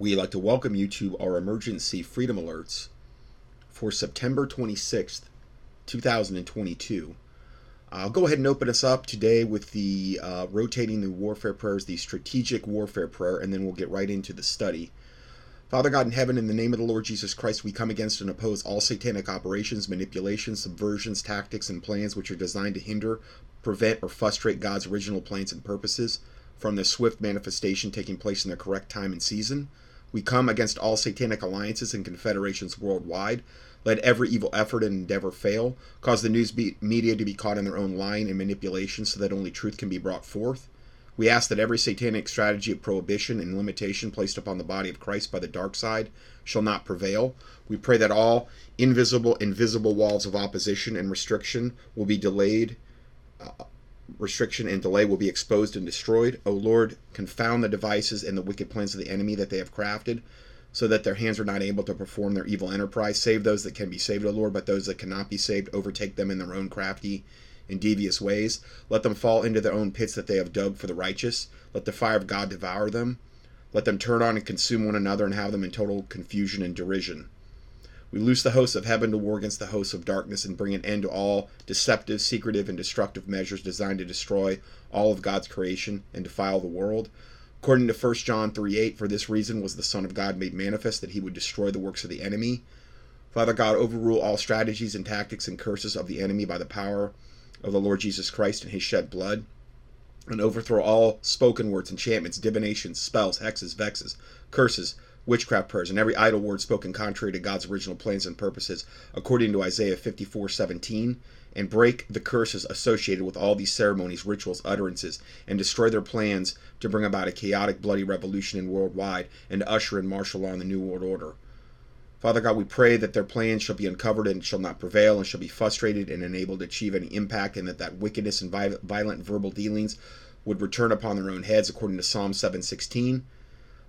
we'd like to welcome you to our emergency freedom alerts for September 26th, 2022. I'll go ahead and open us up today with the uh, rotating the warfare prayers, the strategic warfare prayer, and then we'll get right into the study. Father God in heaven, in the name of the Lord Jesus Christ, we come against and oppose all satanic operations, manipulations, subversions, tactics, and plans which are designed to hinder, prevent, or frustrate God's original plans and purposes from the swift manifestation taking place in the correct time and season. We come against all satanic alliances and confederations worldwide let every evil effort and endeavor fail. Cause the news media to be caught in their own lying and manipulation so that only truth can be brought forth. We ask that every satanic strategy of prohibition and limitation placed upon the body of Christ by the dark side shall not prevail. We pray that all invisible invisible walls of opposition and restriction will be delayed. Uh, restriction and delay will be exposed and destroyed. O Lord, confound the devices and the wicked plans of the enemy that they have crafted so that their hands are not able to perform their evil enterprise. Save those that can be saved, O Lord, but those that cannot be saved, overtake them in their own crafty and devious ways. Let them fall into their own pits that they have dug for the righteous. Let the fire of God devour them. Let them turn on and consume one another and have them in total confusion and derision. We loose the hosts of heaven to war against the hosts of darkness and bring an end to all deceptive, secretive, and destructive measures designed to destroy all of God's creation and defile the world. According to 1 John 3 8, for this reason was the Son of God made manifest that he would destroy the works of the enemy. Father God, overrule all strategies and tactics and curses of the enemy by the power of the Lord Jesus Christ and his shed blood, and overthrow all spoken words, enchantments, divinations, spells, hexes, vexes, curses, witchcraft prayers, and every idle word spoken contrary to God's original plans and purposes, according to Isaiah 54 17 and break the curses associated with all these ceremonies, rituals, utterances, and destroy their plans to bring about a chaotic, bloody revolution in worldwide and to usher in martial law in the New World Order. Father God, we pray that their plans shall be uncovered and shall not prevail and shall be frustrated and unable to achieve any impact, and that that wickedness and violent verbal dealings would return upon their own heads, according to Psalm 716.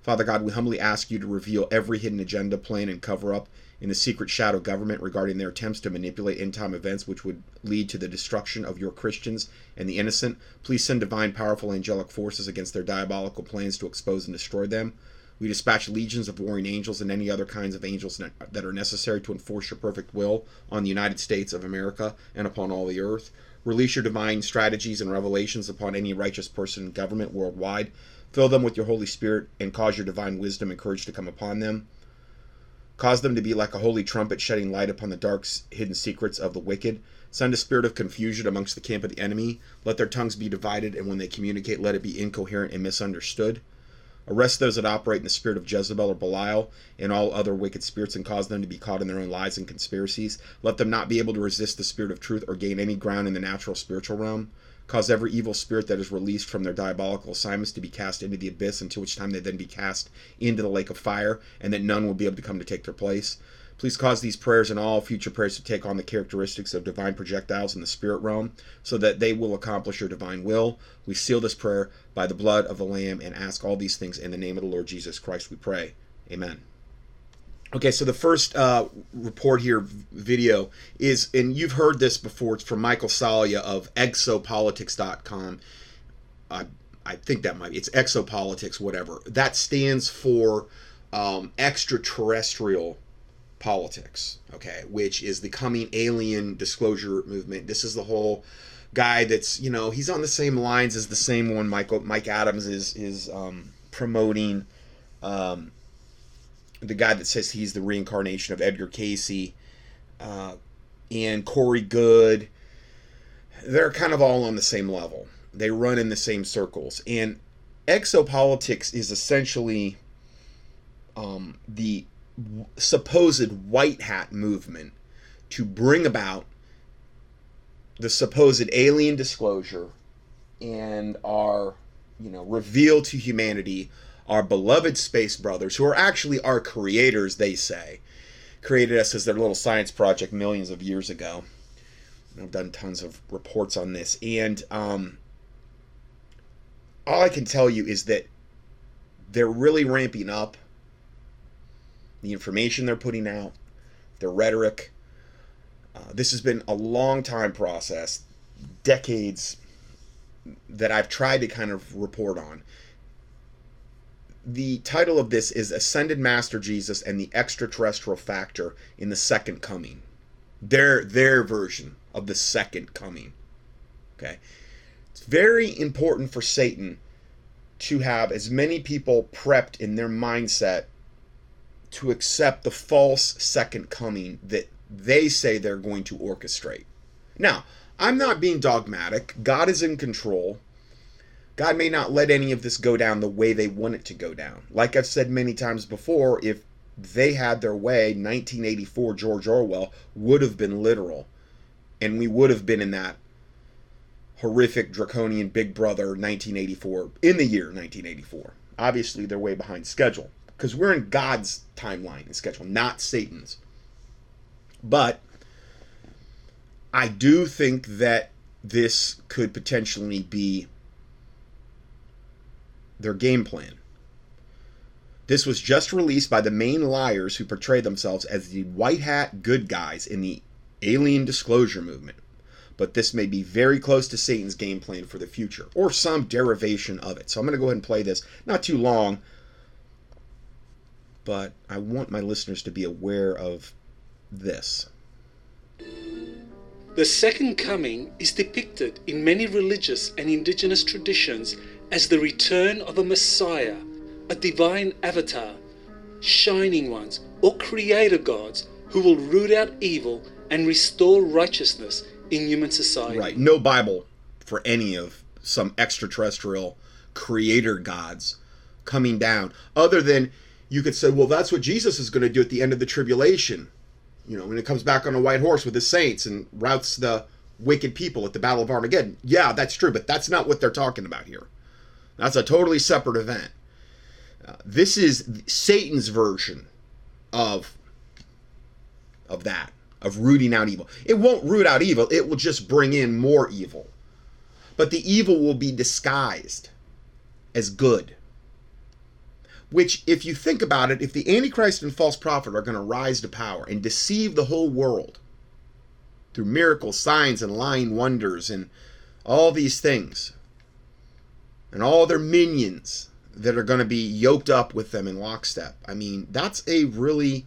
Father God, we humbly ask you to reveal every hidden agenda, plan, and cover up in the secret shadow government regarding their attempts to manipulate end time events which would lead to the destruction of your Christians and the innocent. Please send divine, powerful angelic forces against their diabolical plans to expose and destroy them. We dispatch legions of warring angels and any other kinds of angels that are necessary to enforce your perfect will on the United States of America and upon all the earth. Release your divine strategies and revelations upon any righteous person in government worldwide. Fill them with your Holy Spirit and cause your divine wisdom and courage to come upon them. Cause them to be like a holy trumpet shedding light upon the dark hidden secrets of the wicked. Send a spirit of confusion amongst the camp of the enemy. Let their tongues be divided, and when they communicate, let it be incoherent and misunderstood. Arrest those that operate in the spirit of Jezebel or Belial and all other wicked spirits and cause them to be caught in their own lies and conspiracies. Let them not be able to resist the spirit of truth or gain any ground in the natural spiritual realm. Cause every evil spirit that is released from their diabolical assignments to be cast into the abyss, until which time they then be cast into the lake of fire, and that none will be able to come to take their place. Please cause these prayers and all future prayers to take on the characteristics of divine projectiles in the spirit realm, so that they will accomplish your divine will. We seal this prayer by the blood of the Lamb and ask all these things in the name of the Lord Jesus Christ, we pray. Amen. Okay, so the first uh, report here, video, is, and you've heard this before, it's from Michael Salla of exopolitics.com. I, I think that might be, it's exopolitics, whatever. That stands for um, extraterrestrial politics, okay, which is the coming alien disclosure movement. This is the whole guy that's, you know, he's on the same lines as the same one Michael Mike Adams is is um, promoting. Um, the guy that says he's the reincarnation of Edgar Cayce, uh, and Corey Goode. They're kind of all on the same level. They run in the same circles. And exopolitics is essentially um, the supposed white hat movement to bring about the supposed alien disclosure and our, you know, reveal to humanity our beloved space brothers, who are actually our creators, they say, created us as their little science project millions of years ago. I've done tons of reports on this, and um, all I can tell you is that they're really ramping up the information they're putting out, their rhetoric. Uh, this has been a long time process, decades that I've tried to kind of report on the title of this is Ascended Master Jesus and the Extraterrestrial Factor in the Second Coming. Their their version of the second coming. Okay. It's very important for Satan to have as many people prepped in their mindset to accept the false second coming that they say they're going to orchestrate. Now, I'm not being dogmatic. God is in control. God may not let any of this go down the way they want it to go down. Like I've said many times before, if they had their way, 1984 George Orwell would have been literal. And we would have been in that horrific draconian Big Brother 1984 in the year 1984. Obviously, they're way behind schedule because we're in God's timeline and schedule, not Satan's. But I do think that this could potentially be their game plan. This was just released by the main liars who portray themselves as the white hat good guys in the alien disclosure movement. But this may be very close to Satan's game plan for the future, or some derivation of it. So I'm going to go ahead and play this. Not too long, but I want my listeners to be aware of this. The second coming is depicted in many religious and indigenous traditions as the return of a Messiah, a divine avatar, shining ones, or creator gods who will root out evil and restore righteousness in human society. Right. No Bible for any of some extraterrestrial creator gods coming down, other than you could say, well, that's what Jesus is going to do at the end of the tribulation. You know, when it comes back on a white horse with the saints and routs the wicked people at the Battle of Armageddon. Yeah, that's true, but that's not what they're talking about here. That's a totally separate event. Uh, this is Satan's version of of that, of rooting out evil. It won't root out evil, it will just bring in more evil. But the evil will be disguised as good. Which, if you think about it, if the Antichrist and false prophet are going to rise to power and deceive the whole world through miracles, signs, and lying wonders, and all these things, and all their minions that are going to be yoked up with them in lockstep. I mean, that's a really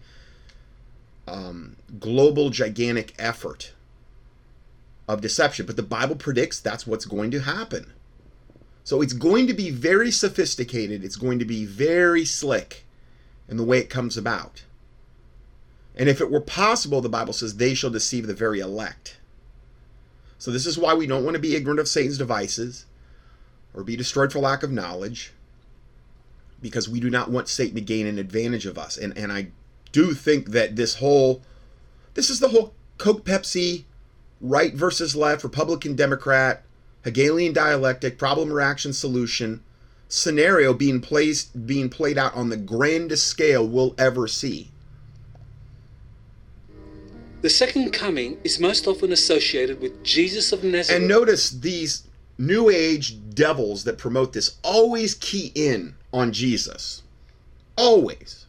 um, global, gigantic effort of deception. But the Bible predicts that's what's going to happen. So it's going to be very sophisticated, it's going to be very slick in the way it comes about. And if it were possible, the Bible says, they shall deceive the very elect. So this is why we don't want to be ignorant of Satan's devices or be destroyed for lack of knowledge because we do not want Satan to gain an advantage of us. And and I do think that this whole this is the whole Coke Pepsi right versus left, Republican Democrat, Hegelian dialectic, problem reaction solution scenario being placed being played out on the grandest scale we'll ever see. The second coming is most often associated with Jesus of Nazareth. And notice these new age devils that promote this always key in on Jesus. Always.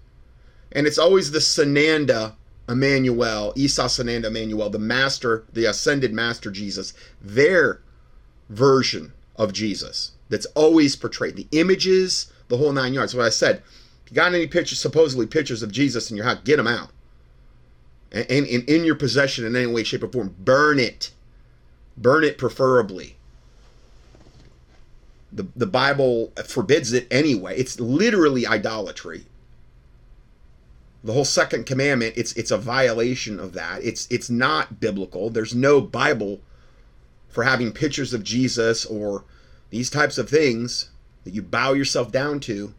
And it's always the Sananda Emmanuel, Isa Sananda Emmanuel, the master, the ascended master Jesus, their version of Jesus that's always portrayed. The images, the whole nine yards. What I said, if you got any pictures, supposedly pictures of Jesus in your house, get them out. And, and, and in your possession in any way, shape, or form, burn it. Burn it preferably the, the Bible forbids it anyway. It's literally idolatry. The whole second commandment, it's it's a violation of that. It's it's not biblical. There's no Bible for having pictures of Jesus or these types of things that you bow yourself down to.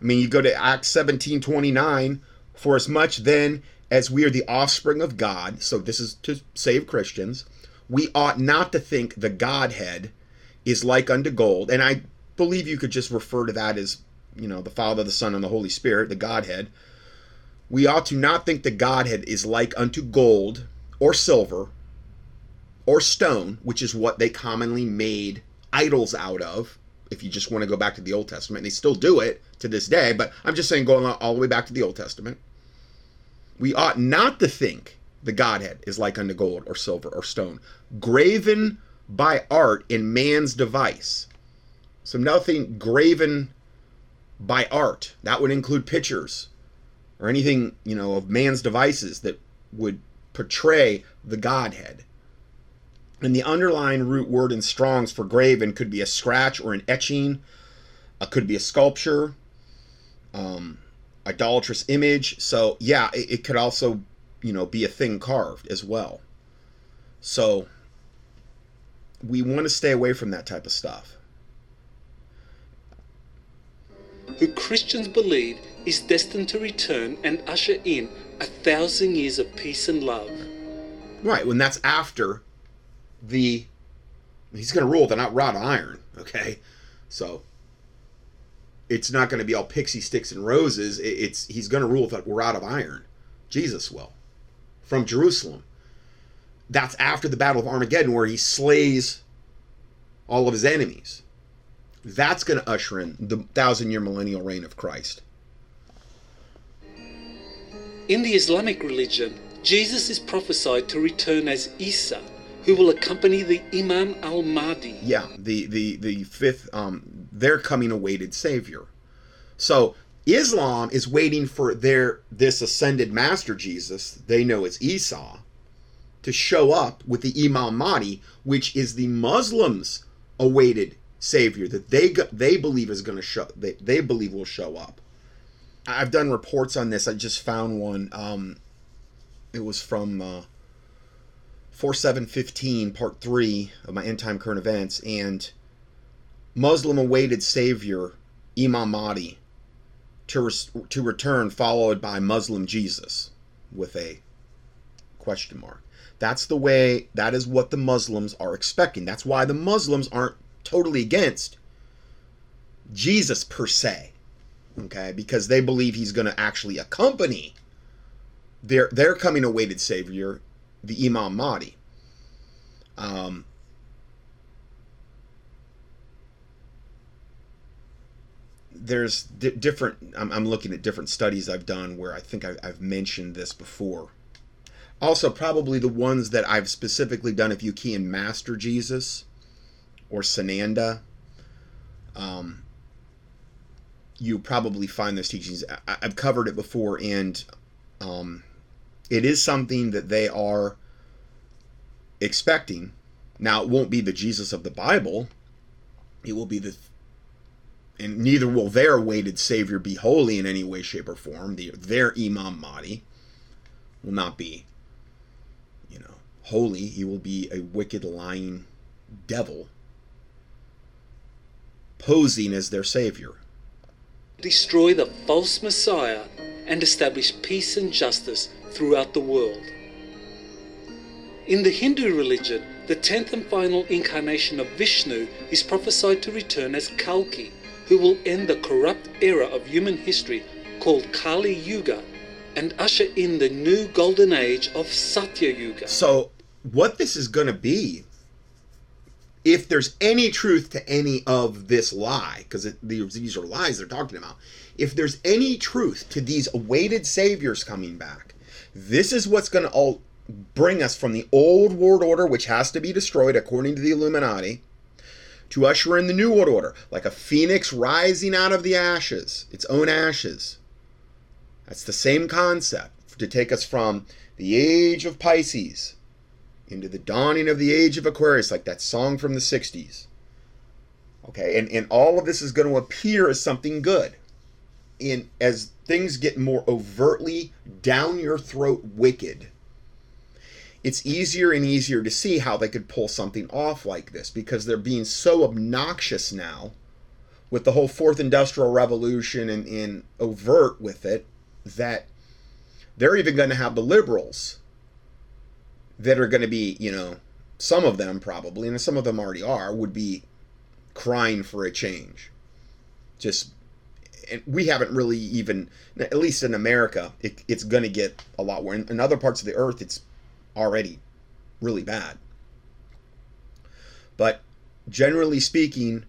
I mean, you go to Acts 17 29, for as much then as we are the offspring of God, so this is to save Christians, we ought not to think the Godhead is like unto gold. And I believe you could just refer to that as, you know, the Father, the Son, and the Holy Spirit, the Godhead. We ought to not think the Godhead is like unto gold or silver or stone, which is what they commonly made idols out of. If you just want to go back to the Old Testament, and they still do it to this day, but I'm just saying going all the way back to the Old Testament. We ought not to think the Godhead is like unto gold or silver or stone, graven by art in man's device. So nothing graven by art. That would include pictures or anything, you know, of man's devices that would portray the Godhead. And the underlying root word in Strong's for graven could be a scratch or an etching, uh, could be a sculpture, um, idolatrous image. So yeah, it, it could also, you know, be a thing carved as well. So we want to stay away from that type of stuff. Who Christians believe is destined to return and usher in a thousand years of peace and love. Right, when that's after the he's going to rule with a rod of iron, okay? So it's not going to be all pixie sticks and roses. It's he's going to rule with a rod of iron. Jesus will from Jerusalem. That's after the Battle of Armageddon, where he slays all of his enemies. That's going to usher in the thousand year millennial reign of Christ. In the Islamic religion, Jesus is prophesied to return as Isa, who will accompany the Imam al Mahdi. Yeah, the, the, the fifth, um, their coming awaited Savior. So Islam is waiting for their this ascended master Jesus, they know as Esau, to show up with the Imam Mahdi, which is the Muslims' awaited savior that they they believe is going to show they, they believe will show up. I've done reports on this. I just found one. Um, it was from uh, 4715 part 3 of my end time current events and Muslim awaited savior Imam Mahdi to res- to return followed by Muslim Jesus with a question mark. That's the way that is what the Muslims are expecting. That's why the Muslims aren't totally against Jesus per se. Okay, because they believe he's going to actually accompany their their coming awaited savior, the Imam Mahdi. Um, there's di- different. I'm, I'm, looking at different studies I've done where I think I, I've mentioned this before. Also, probably the ones that I've specifically done. If you key in Master Jesus, or Sananda, um, you probably find those teachings. I, have covered it before, and um, it is something that they are expecting. Now, it won't be the Jesus of the Bible. It will be the, and neither will their awaited Savior be holy in any way, shape, or form. The, their Imam Mahdi will not be, you know, holy. He will be a wicked, lying devil posing as their savior. Destroy the false Messiah and establish peace and justice throughout the world. In the Hindu religion, the tenth and final incarnation of Vishnu is prophesied to return as Kalki, who will end the corrupt era of human history called Kali Yuga and usher in the new golden age of Satya Yuga. So, what this is going to be if there's any truth to any of this lie, because these are lies they're talking about, if there's any truth to these awaited saviors coming back, this is what's going to all bring us from the old world order, which has to be destroyed according to the Illuminati, to usher in the new world order, like a phoenix rising out of the ashes, its own ashes. That's the same concept to take us from the age of Pisces into the dawning of the age of Aquarius, like that song from the 60s. Okay, and, and all of this is going to appear as something good. And as things get more overtly down your throat wicked, it's easier and easier to see how they could pull something off like this because they're being so obnoxious now with the whole fourth industrial revolution and, and overt with it that they're even going to have the liberals that are going to be, you know, some of them probably, and some of them already are, would be crying for a change. Just, and we haven't really even, at least in America, it, it's going to get a lot worse. In, in other parts of the earth, it's already really bad. But generally speaking,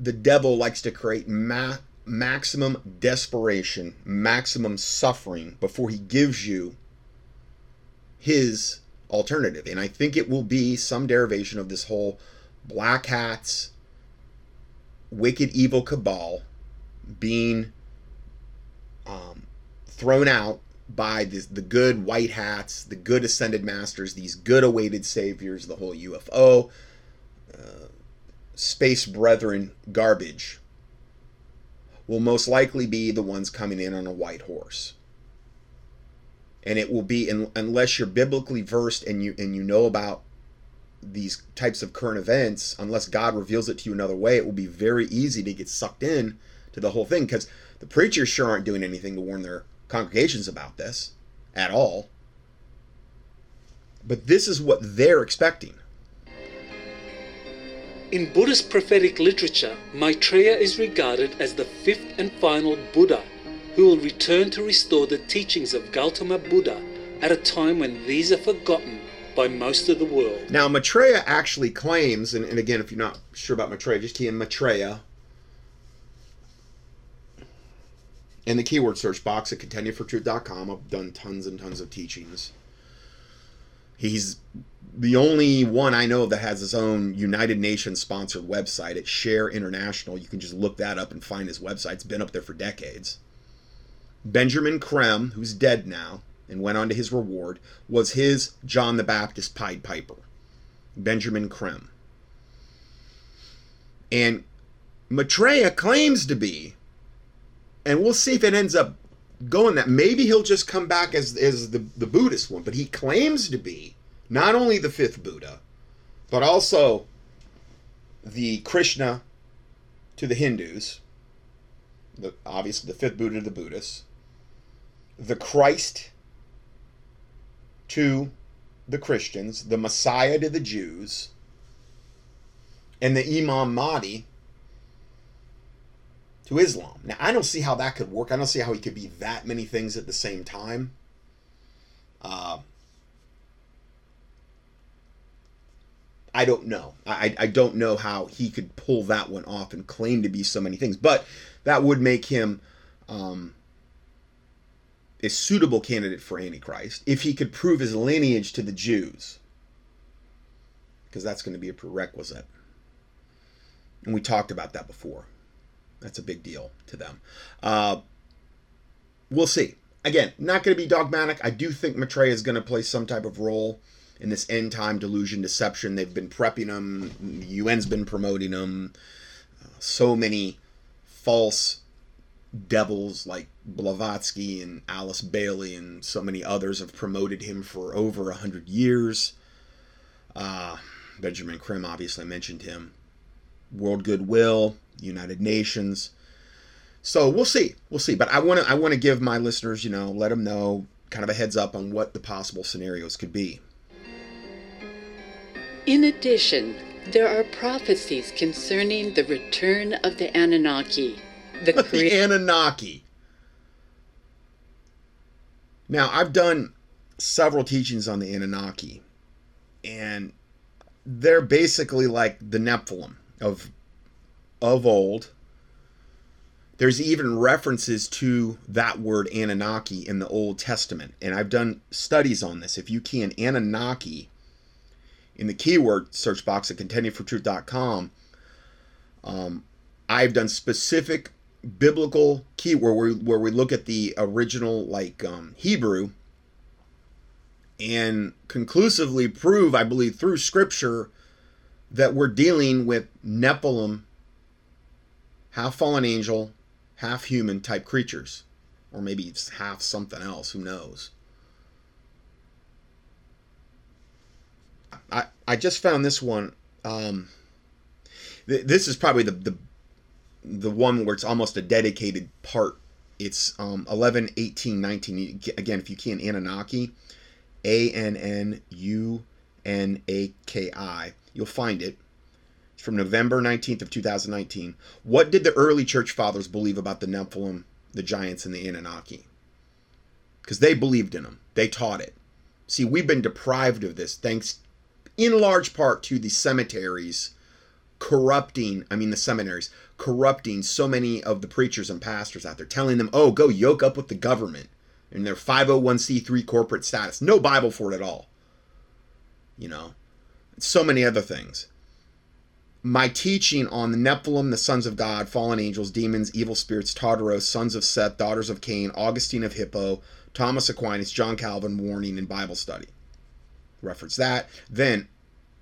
the devil likes to create ma- maximum desperation, maximum suffering before he gives you his alternative. And I think it will be some derivation of this whole black hats, wicked, evil cabal being um, thrown out by the, the good white hats, the good ascended masters, these good awaited saviors, the whole UFO, uh, space brethren garbage will most likely be the ones coming in on a white horse. And it will be in, unless you're biblically versed and you and you know about these types of current events, unless God reveals it to you another way, it will be very easy to get sucked in to the whole thing because the preachers sure aren't doing anything to warn their congregations about this at all. But this is what they're expecting. In Buddhist prophetic literature, Maitreya is regarded as the fifth and final Buddha who will return to restore the teachings of Gautama Buddha at a time when these are forgotten by most of the world. Now, Maitreya actually claims, and, and again, if you're not sure about Maitreya, just key in Maitreya in the keyword search box at contendingfortruth.com. I've done tons and tons of teachings. He's the only one I know of that has his own United Nations sponsored website at Share International. You can just look that up and find his website. It's been up there for decades. Benjamin Creme, who's dead now and went on to his reward, was his John the Baptist Pied Piper. Benjamin Creme. And Maitreya claims to be, and we'll see if it ends up going that. Maybe he'll just come back as, as the, the Buddhist one, but he claims to be not only the fifth Buddha, but also the Krishna to the Hindus, the, obviously the fifth Buddha to the Buddhists, the Christ to the Christians, the Messiah to the Jews, and the Imam Mahdi to Islam. Now, I don't see how that could work. I don't see how he could be that many things at the same time. Uh, I don't know. I, I don't know how he could pull that one off and claim to be so many things. But that would make him um, a suitable candidate for Antichrist if he could prove his lineage to the Jews. Because that's going to be a prerequisite. And we talked about that before. That's a big deal to them. Uh, we'll see. Again, not going to be dogmatic. I do think Maitreya is going to play some type of role in this end time delusion deception. They've been prepping them. The UN's been promoting them. Uh, so many false devils like Blavatsky and Alice Bailey and so many others have promoted him for over a hundred years. Uh, Benjamin Creme obviously mentioned him. World Goodwill, United Nations. So we'll see, we'll see. But I want to I want to give my listeners, you know, let them know kind of a heads up on what the possible scenarios could be. In addition, there are prophecies concerning the return of the Anunnaki. The, the Anunnaki. Now, I've done several teachings on the Anunnaki, and they're basically like the Nephilim of of old. There's even references to that word Anunnaki in the Old Testament, and I've done studies on this. If you key in Anunnaki in the keyword search box at contendingfortruth.com, um, I've done specific biblical keyword where we, where we look at the original like um, Hebrew and conclusively prove, I believe, through Scripture that we're dealing with Nephilim, half fallen angel, half human type creatures, or maybe it's half something else. Who knows? I, I just found this one. Um, th- this is probably the, the the one where it's almost a dedicated part. It's um, 11, 18, 19. Again, if you can, Anunnaki, A N N U N A K I, you'll find it. From November 19th of 2019. What did the early church fathers believe about the Nephilim, the giants, and the Anunnaki? Because they believed in them. They taught it. See, we've been deprived of this thanks in large part to the cemeteries corrupting, I mean, the seminaries, corrupting so many of the preachers and pastors out there, telling them, oh, go yoke up with the government and their 501c3 corporate status. No Bible for it at all. You know, so many other things. My teaching on the Nephilim, the sons of God, fallen angels, demons, evil spirits, Tartaros, sons of Seth, daughters of Cain, Augustine of Hippo, Thomas Aquinas, John Calvin, warning, and Bible study. Reference that. Then,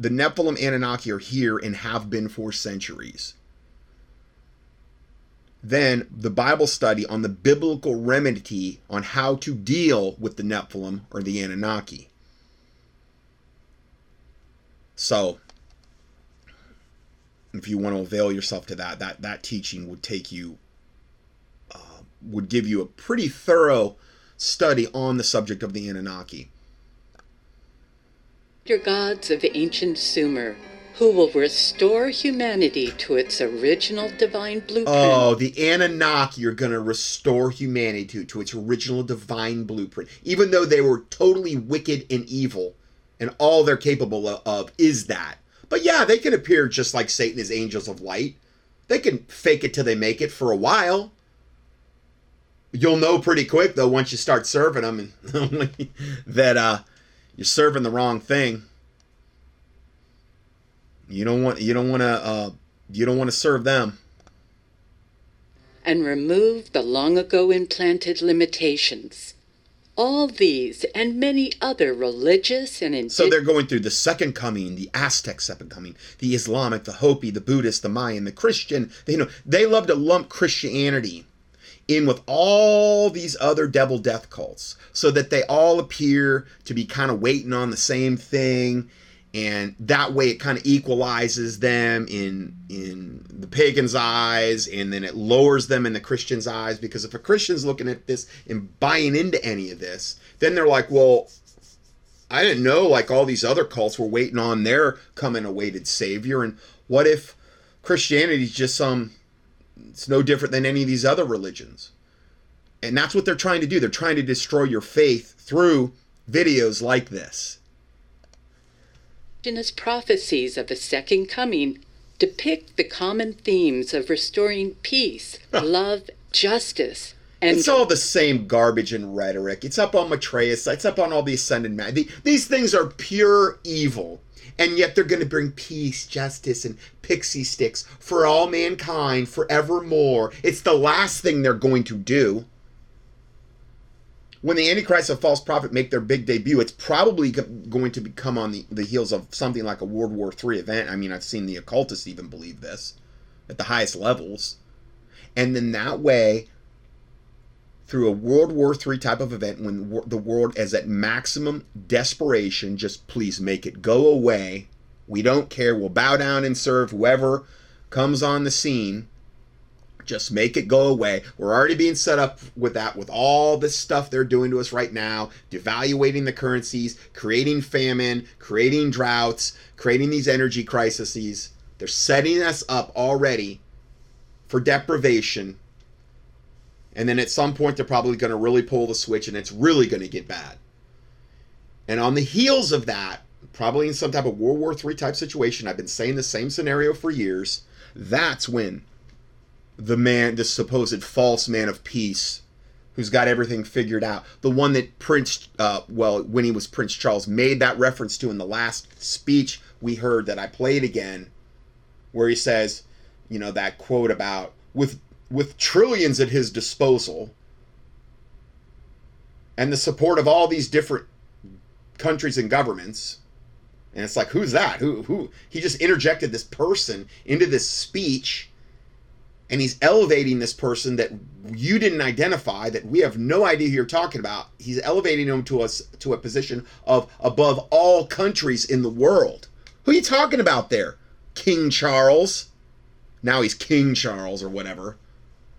the Nephilim Anunnaki are here and have been for centuries. Then, the Bible study on the biblical remedy on how to deal with the Nephilim or the Anunnaki. So, if you want to avail yourself to that, that that teaching would take you, uh, would give you a pretty thorough study on the subject of the Anunnaki. Your gods of ancient Sumer, who will restore humanity to its original divine blueprint. Oh, the Anunnaki are going to restore humanity to, to its original divine blueprint, even though they were totally wicked and evil, and all they're capable of, of is that. But yeah, they can appear just like Satan is angels of light. They can fake it till they make it for a while. You'll know pretty quick though once you start serving them that uh, you're serving the wrong thing. You don't want you don't want to uh, you don't want to serve them. And remove the long ago implanted limitations. All these and many other religious and So they're going through the second coming, the Aztec second coming, the Islamic, the Hopi, the Buddhist, the Mayan, the Christian. They you know they love to lump Christianity in with all these other devil death cults so that they all appear to be kind of waiting on the same thing and that way it kind of equalizes them in in the pagan's eyes and then it lowers them in the christian's eyes because if a christian's looking at this and buying into any of this then they're like well i didn't know like all these other cults were waiting on their coming awaited savior and what if christianity is just some it's no different than any of these other religions? And that's what they're trying to do. They're trying to destroy your faith through videos like this indigenous prophecies of the second coming depict the common themes of restoring peace, love, justice, and it's all the same garbage and rhetoric. It's up on Maitreya. It's up on all the ascended man. These things are pure evil, and yet they're going to bring peace, justice, and pixie sticks for all mankind forevermore. It's the last thing they're going to do when the Antichrist and false prophet make their big debut, it's probably going to become on the, the heels of something like a World War III event. I mean, I've seen the occultists even believe this at the highest levels. And then that way, through a World War III type of event, when the world is at maximum desperation, just please make it go away. We don't care. We'll bow down and serve whoever comes on the scene just make it go away. We're already being set up with that, with all this stuff they're doing to us right now, devaluating the currencies, creating famine, creating droughts, creating these energy crises. They're setting us up already for deprivation. And then at some point, they're probably going to really pull the switch and it's really going to get bad. And on the heels of that, probably in some type of World War III type situation, I've been saying the same scenario for years. That's when the man, the supposed false man of peace, who's got everything figured out. The one that Prince, uh, well, when he was Prince Charles, made that reference to in the last speech we heard that I played again, where he says, you know, that quote about with with trillions at his disposal and the support of all these different countries and governments. And it's like, who's that? Who who he just interjected this person into this speech and he's elevating this person that you didn't identify that we have no idea who you're talking about. He's elevating him to us to a position of above all countries in the world. Who are you talking about there? King charles. Now he's king charles or whatever.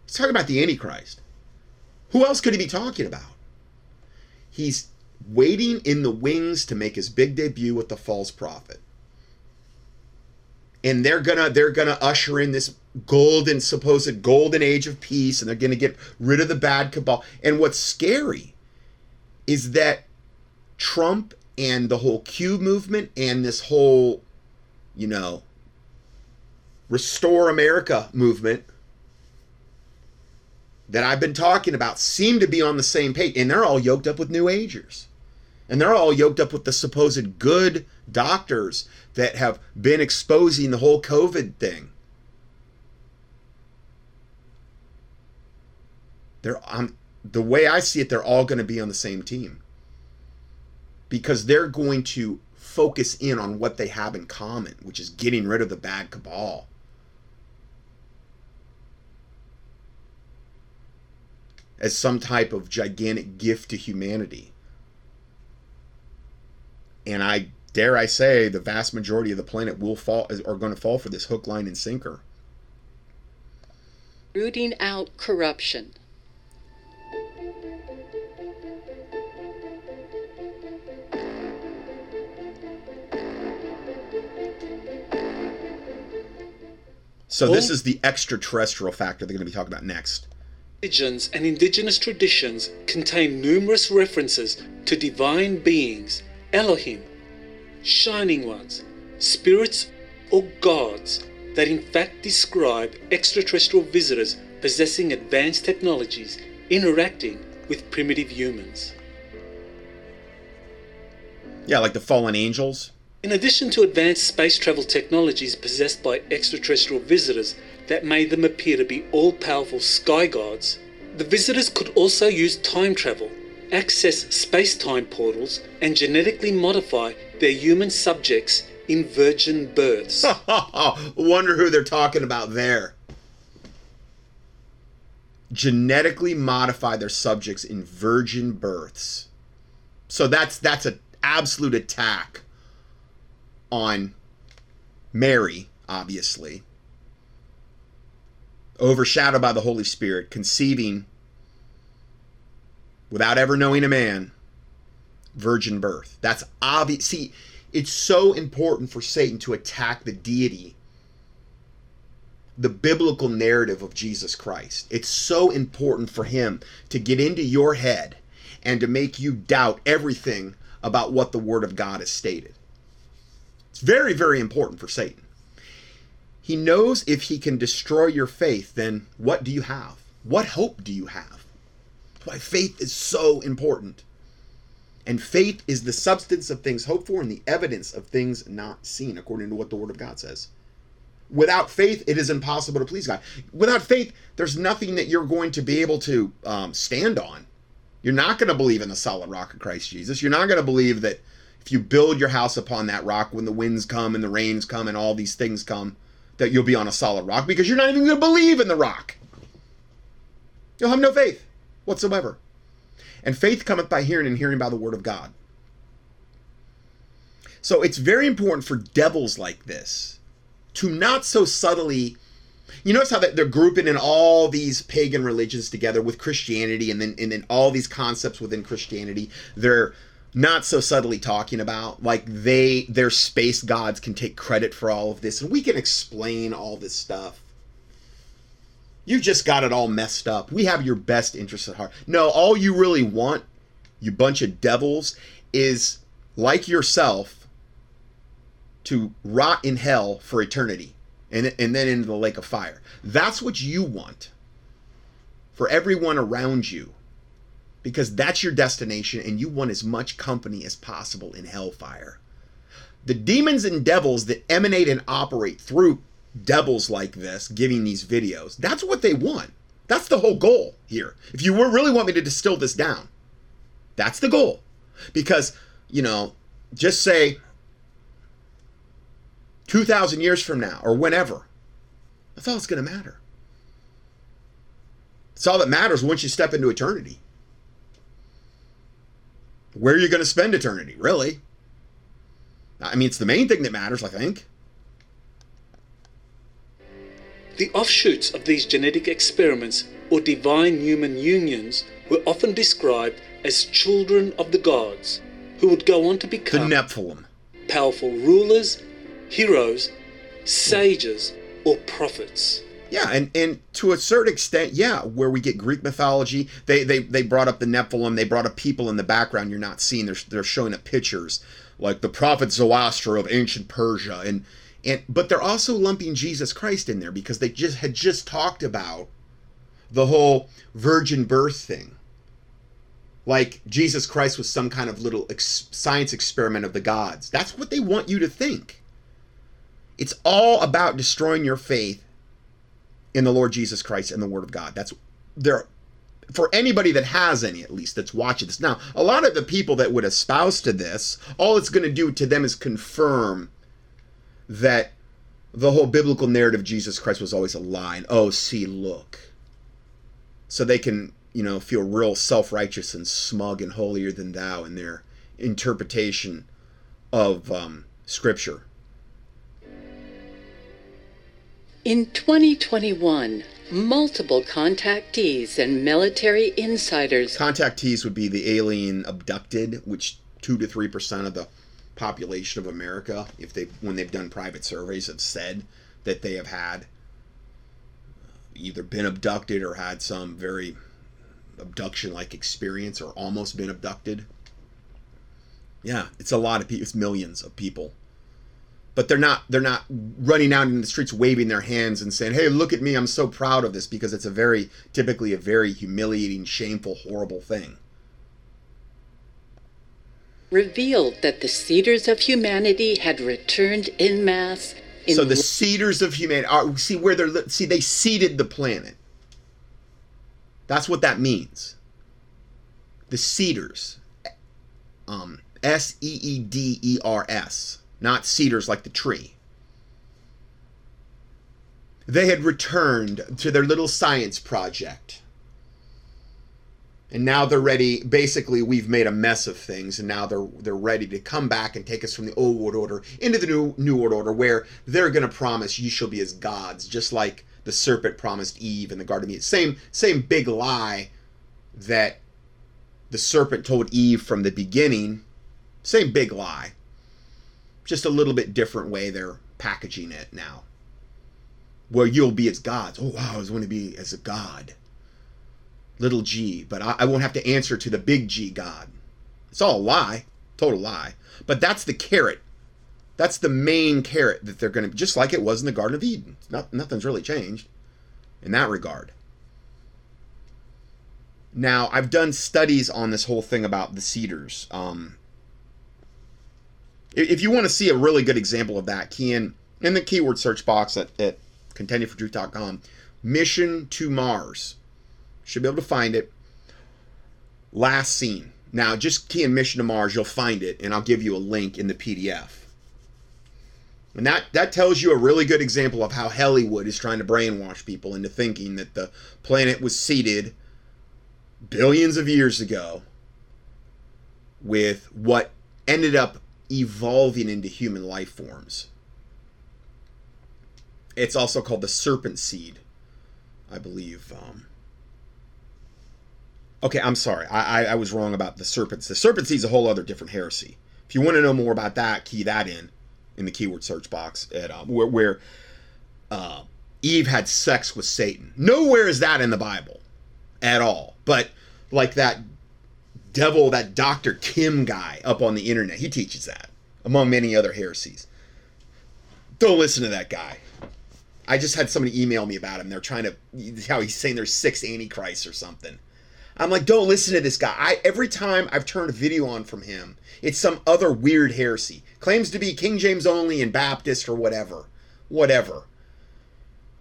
He's talking about the antichrist. Who else could he be talking about? He's waiting in the wings to make his big debut with the false prophet. And they're gonna they're gonna usher in this golden supposed golden age of peace and they're gonna get rid of the bad cabal. And what's scary is that trump and the whole q movement and this whole you know restore america movement that i've been talking about seem to be on the same page. And they're all yoked up with new agers. And they're all yoked up with the supposed good doctors that have been exposing the whole COVID thing. They're um, the way I see it, they're all going to be on the same team because they're going to focus in on what they have in common, which is getting rid of the bad cabal. As some type of gigantic gift to humanity. And I dare I say the vast majority of the planet will fall are going to fall for this hook, line, and sinker. Rooting out corruption. So this is the extraterrestrial factor they're going to be talking about next. Religions and indigenous traditions contain numerous references to divine beings, Elohim, shining ones, spirits, or gods that in fact describe extraterrestrial visitors possessing advanced technologies interacting with primitive humans. Yeah, like the fallen angels. In addition to advanced space travel technologies possessed by extraterrestrial visitors that made them appear to be all powerful sky gods, the visitors could also use time travel, access space time portals, and genetically modify their human subjects in virgin births. Wonder who they're talking about there. Genetically modify their subjects in virgin births. So that's that's an absolute attack on Mary, obviously, overshadowed by the Holy Spirit, conceiving without ever knowing a man, virgin birth. That's obvious. See, it's so important for Satan to attack the deity, the biblical narrative of Jesus Christ. It's so important for him to get into your head and to make you doubt everything about what the Word of God has stated. Very, very important for Satan. He knows if he can destroy your faith, then what do you have? What hope do you have? Why faith is so important. And faith is the substance of things hoped for and the evidence of things not seen, according to what the Word of God says. Without faith, it is impossible to please God. Without faith, there's nothing that you're going to be able to um, stand on. You're not going to believe in the solid rock of Christ Jesus. You're not going to believe that if you build your house upon that rock when the winds come and the rains come and all these things come, that you'll be on a solid rock because you're not even going to believe in the rock. You'll have no faith whatsoever. And faith cometh by hearing, and hearing by the word of God. So it's very important for devils like this to not so subtly. You notice how they're grouping in all these pagan religions together with Christianity, and then and then all these concepts within Christianity. They're not so subtly talking about like they their space gods can take credit for all of this and we can explain all this stuff. You just got it all messed up. We have your best interests at heart. No all you really want you bunch of devils is like yourself to rot in hell for eternity and, and then into the lake of fire. That's what you want for everyone around you because that's your destination and you want as much company as possible in hellfire. The demons and devils that emanate and operate through devils like this giving these videos, that's what they want. That's the whole goal here. If you really want me to distill this down, that's the goal. Because, you know, just say 2,000 years from now or whenever, that's all that's going to matter. It's all that matters once you step into eternity where are you going to spend eternity, really? I mean, it's the main thing that matters, I think. The offshoots of these genetic experiments or divine human unions were often described as children of the gods, who would go on to become the Nephilim, powerful rulers, heroes, sages, or prophets. Yeah, and, and to a certain extent, yeah, where we get Greek mythology, they, they they brought up the Nephilim, they brought up people in the background you're not seeing. They're they're showing up pictures like the prophet Zoroaster of ancient Persia, and and but they're also lumping Jesus Christ in there because they just had just talked about the whole virgin birth thing. like Jesus Christ was some kind of little ex- science experiment of the gods. That's what they want you to think. It's all about destroying your faith in the Lord Jesus Christ and the Word of God. That's there for anybody that has any, at least, that's watching this. Now, a lot of the people that would espouse to this, all it's going to do to them is confirm that the whole biblical narrative of Jesus Christ was always a lie. And, oh, see, look. So they can, you know, feel real self righteous and smug and holier than thou in their interpretation of um, Scripture. In 2021, multiple contactees and military insiders. Contactees would be the alien abducted, which 2 to 3% of the population of America, if they when they've done private surveys, have said that they have had uh, either been abducted or had some very abduction like experience or almost been abducted. Yeah, it's a lot of people, it's millions of people but they're not they're not running out in the streets waving their hands and saying hey look at me i'm so proud of this because it's a very typically a very humiliating shameful horrible thing. Revealed that the seeders of humanity had returned in mass in so the seeders of humanity are see where they're see they seeded the planet. That's what that means. The seeders um s-e-e-d-e-r-s not cedars like the tree. They had returned to their little science project. And now they're ready. Basically, we've made a mess of things, and now they're they're ready to come back and take us from the old world order into the new new world order, where they're going to promise you shall be as gods, just like the serpent promised Eve in the Garden of Eden. Same same big lie that the serpent told Eve from the beginning. Same big lie just a little bit different way they're packaging it now. Where you'll be as gods. Oh, wow, I was going to be as a god. Little g, but I, I won't have to answer to the big G God. It's all a lie, total lie. But that's the carrot. That's the main carrot that they're going to, just like it was in the Garden of Eden. Not, nothing's really changed in that regard. Now, I've done studies on this whole thing about the seeders. Um, if you want to see a really good example of that, key in in the keyword search box at, at contendingfortruth.com, mission to Mars. Should be able to find it. Last seen. Now, just key in mission to Mars, you'll find it, and I'll give you a link in the PDF. And that, that tells you a really good example of how Hollywood is trying to brainwash people into thinking that the planet was seeded billions of years ago with what ended up evolving into human life forms. It's also called the serpent seed, I believe. Um, okay, I'm sorry. I, I, I was wrong about the serpents. The serpent seed is a whole other different heresy. If you want to know more about that, key that in in the keyword search box at um, where, where uh, Eve had sex with Satan. Nowhere is that in the Bible at all. But like that devil, that Dr. Kim guy up on the internet. He teaches that, among many other heresies. Don't listen to that guy. I just had somebody email me about him. They're trying to, how he's saying there's six antichrists or something. I'm like, don't listen to this guy. I every time I've turned a video on from him, it's some other weird heresy. Claims to be King James only and Baptist or whatever. Whatever.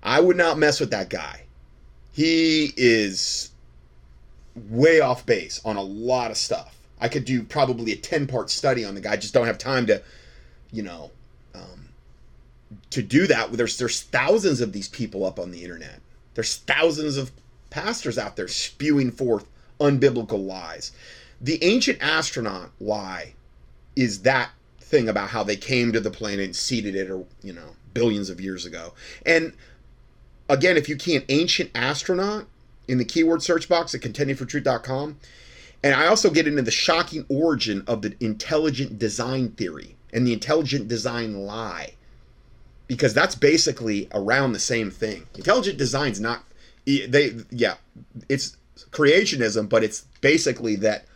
I would not mess with that guy. He is way off base on a lot of stuff. I could do probably a 10 part study on the guy. I just don't have time to, you know, um, to do that. There's, there's thousands of these people up on the internet. There's thousands of pastors out there spewing forth unbiblical lies. The ancient astronaut lie is that thing about how they came to the planet and seeded it or, you know, billions of years ago. And again, if you can't ancient astronaut, in the keyword search box at contendingfortruth.com. And I also get into the shocking origin of the intelligent design theory and the intelligent design lie. Because that's basically around the same thing. Intelligent design's not they yeah, it's creationism, but it's basically that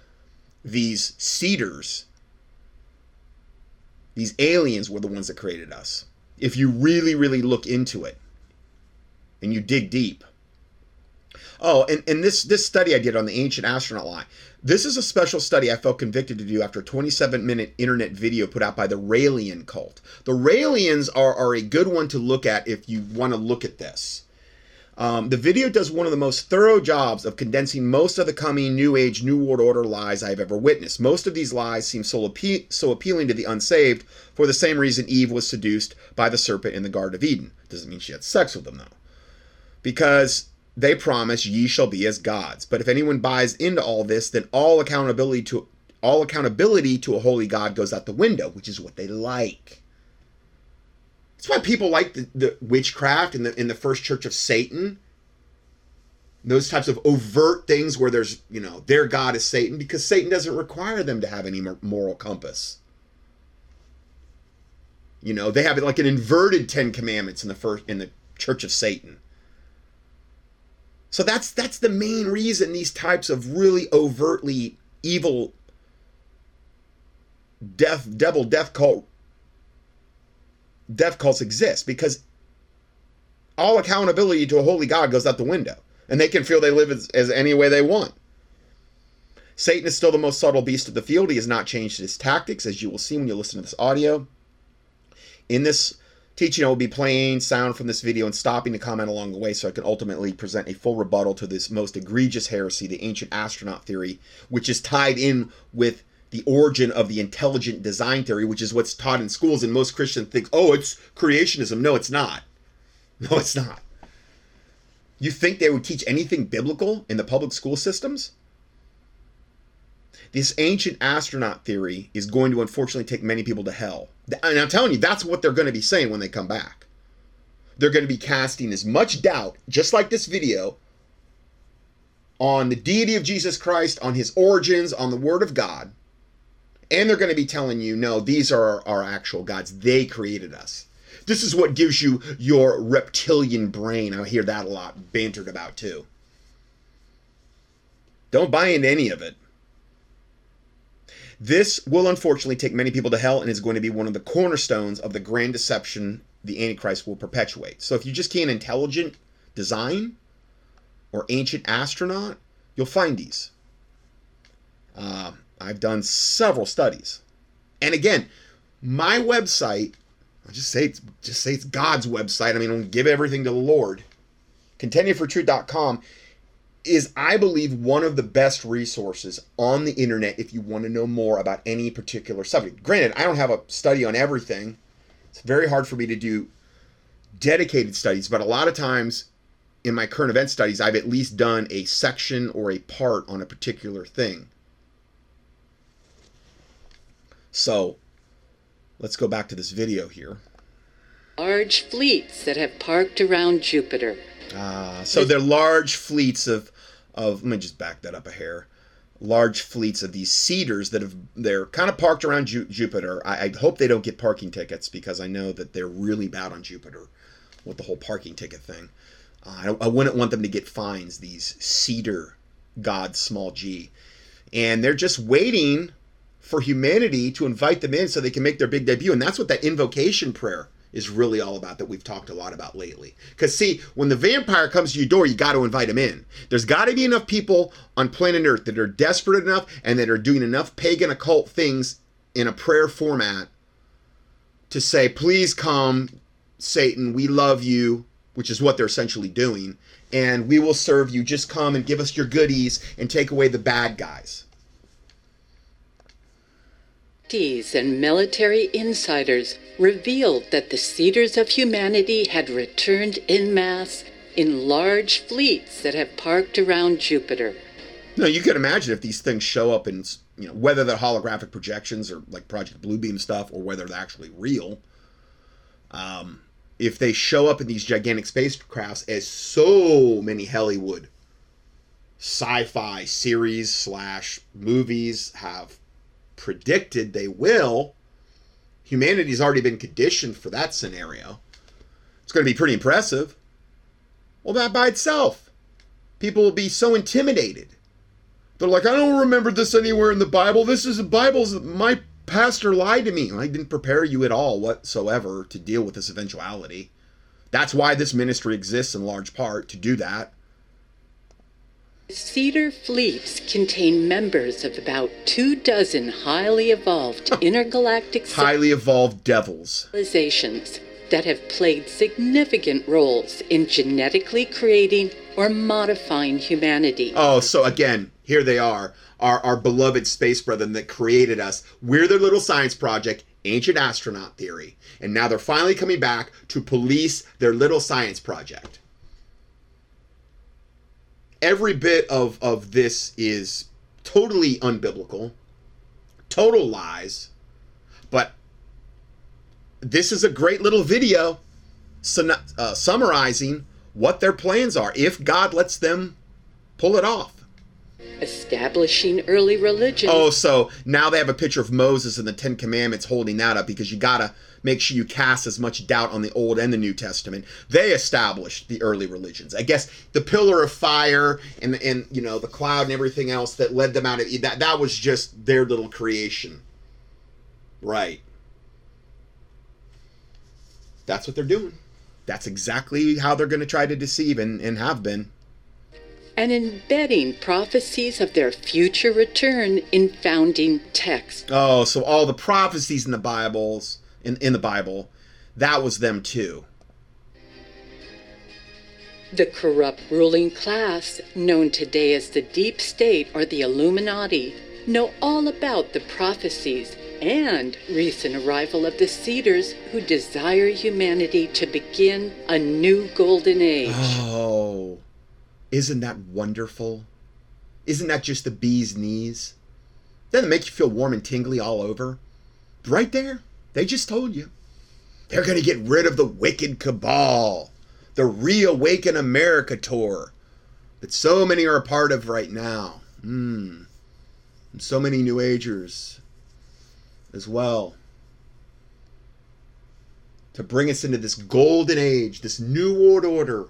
these seeders, these aliens were the ones that created us. If you really really look into it and you dig deep, Oh, and, and this this study I did on the ancient astronaut lie. This is a special study I felt convicted to do after a 27 minute internet video put out by the Raelian cult. The Raelians are, are a good one to look at if you want to look at this. Um, the video does one of the most thorough jobs of condensing most of the coming New Age, New World Order lies I've ever witnessed. Most of these lies seem so, appe- so appealing to the unsaved for the same reason Eve was seduced by the serpent in the Garden of Eden. Doesn't mean she had sex with him, though. Because they promise ye shall be as gods. But if anyone buys into all this, then all accountability to all accountability to a holy God goes out the window, which is what they like. That's why people like the, the witchcraft in the in the first church of Satan. Those types of overt things where there's, you know, their God is Satan because Satan doesn't require them to have any moral compass. You know, they have like an inverted Ten Commandments in the first in the Church of Satan. So that's that's the main reason these types of really overtly evil death devil death cult death cults exist because all accountability to a holy God goes out the window and they can feel they live as, as any way they want. Satan is still the most subtle beast of the field. He has not changed his tactics, as you will see when you listen to this audio. In this teaching, I will be playing sound from this video and stopping to comment along the way so I can ultimately present a full rebuttal to this most egregious heresy, the ancient astronaut theory, which is tied in with the origin of the intelligent design theory, which is what's taught in schools. And most Christians think, oh, it's creationism. No, it's not. No, it's not. You think they would teach anything biblical in the public school systems? This ancient astronaut theory is going to unfortunately take many people to hell. And I'm telling you, that's what they're going to be saying when they come back. They're going to be casting as much doubt, just like this video, on the deity of Jesus Christ, on his origins, on the Word of God. And they're going to be telling you, no, these are our actual gods. They created us. This is what gives you your reptilian brain. I hear that a lot bantered about too. Don't buy into any of it. This will unfortunately take many people to hell and is going to be one of the cornerstones of the grand deception the Antichrist will perpetuate. So if you just in intelligent design or ancient astronaut, you'll find these. Uh, I've done several studies. And again, my website, I just say it's just say it's God's website. I mean, I'll give everything to the Lord. Contendingfortruth.com is, I believe, one of the best resources on the internet if you want to know more about any particular subject. Granted, I don't have a study on everything. It's very hard for me to do dedicated studies, but a lot of times in my current event studies, I've at least done a section or a part on a particular thing. So let's go back to this video here. Large fleets that have parked around Jupiter. Ah, so they're large fleets of of let me just back that up a hair. Large fleets of these seeders that have they're kind of parked around Ju- Jupiter. I, I hope they don't get parking tickets because I know that they're really bad on Jupiter with the whole parking ticket thing. Uh, I, I wouldn't want them to get fines. These seeder gods, small g, and they're just waiting for humanity to invite them in so they can make their big debut. And that's what that invocation prayer is really all about that we've talked a lot about lately. Because, see, when the vampire comes to your door, you got to invite him in. There's got to be enough people on planet Earth that are desperate enough and that are doing enough pagan occult things in a prayer format to say, please come, Satan, we love you, which is what they're essentially doing, and we will serve you. Just come and give us your goodies and take away the bad guys and military insiders revealed that the Seeders of Humanity had returned in mass in large fleets that have parked around Jupiter. No, you can imagine if these things show up in, you know, whether they're holographic projections or like Project Bluebeam stuff or whether they're actually real. Um, if they show up in these gigantic spacecrafts as so many Hollywood sci-fi series slash movies have predicted they will, humanity's already been conditioned for that scenario. It's going to be pretty impressive. Well, that by itself, people will be so intimidated. They're like, I don't remember this anywhere in the Bible. This is the Bible's. My pastor lied to me. I didn't prepare you at all whatsoever to deal with this eventuality. That's why this ministry exists in large part to do that. Seeder fleets contain members of about two dozen highly evolved intergalactic Highly evolved devils. civilizations that have played significant roles in genetically creating or modifying humanity. Oh, so again, here they are, our, our beloved space brethren that created us. We're their little science project, ancient astronaut theory. And now they're finally coming back to police their little science project. Every bit of, of this is totally unbiblical, total lies, but this is a great little video uh, summarizing what their plans are if God lets them pull it off. establishing early religion. Oh, so now they have a picture of Moses and the Ten Commandments holding that up because you gotta make sure you cast as much doubt on the Old and the New Testament. They established the early religions. I guess the pillar of fire and and you know the cloud and everything else that led them out of that that was just their little creation. Right. That's what they're doing. That's exactly how they're going to try to deceive and, and have been. and embedding prophecies of their future return in founding text. Oh, so all the prophecies in the Bibles in, in the Bible, that was them too. The corrupt ruling class, known today as the Deep State or the Illuminati, know all about the prophecies and recent arrival of the Seeders who desire humanity to begin a new golden age. Oh, isn't that wonderful? Isn't that just the bee's knees? Doesn't it make you feel warm and tingly all over? Right there, they just told you. They're going to get rid of the wicked cabal, the Reawaken America tour that so many are a part of right now. Hmm. And so many New Agers as well. To bring us into this golden age, this new world order.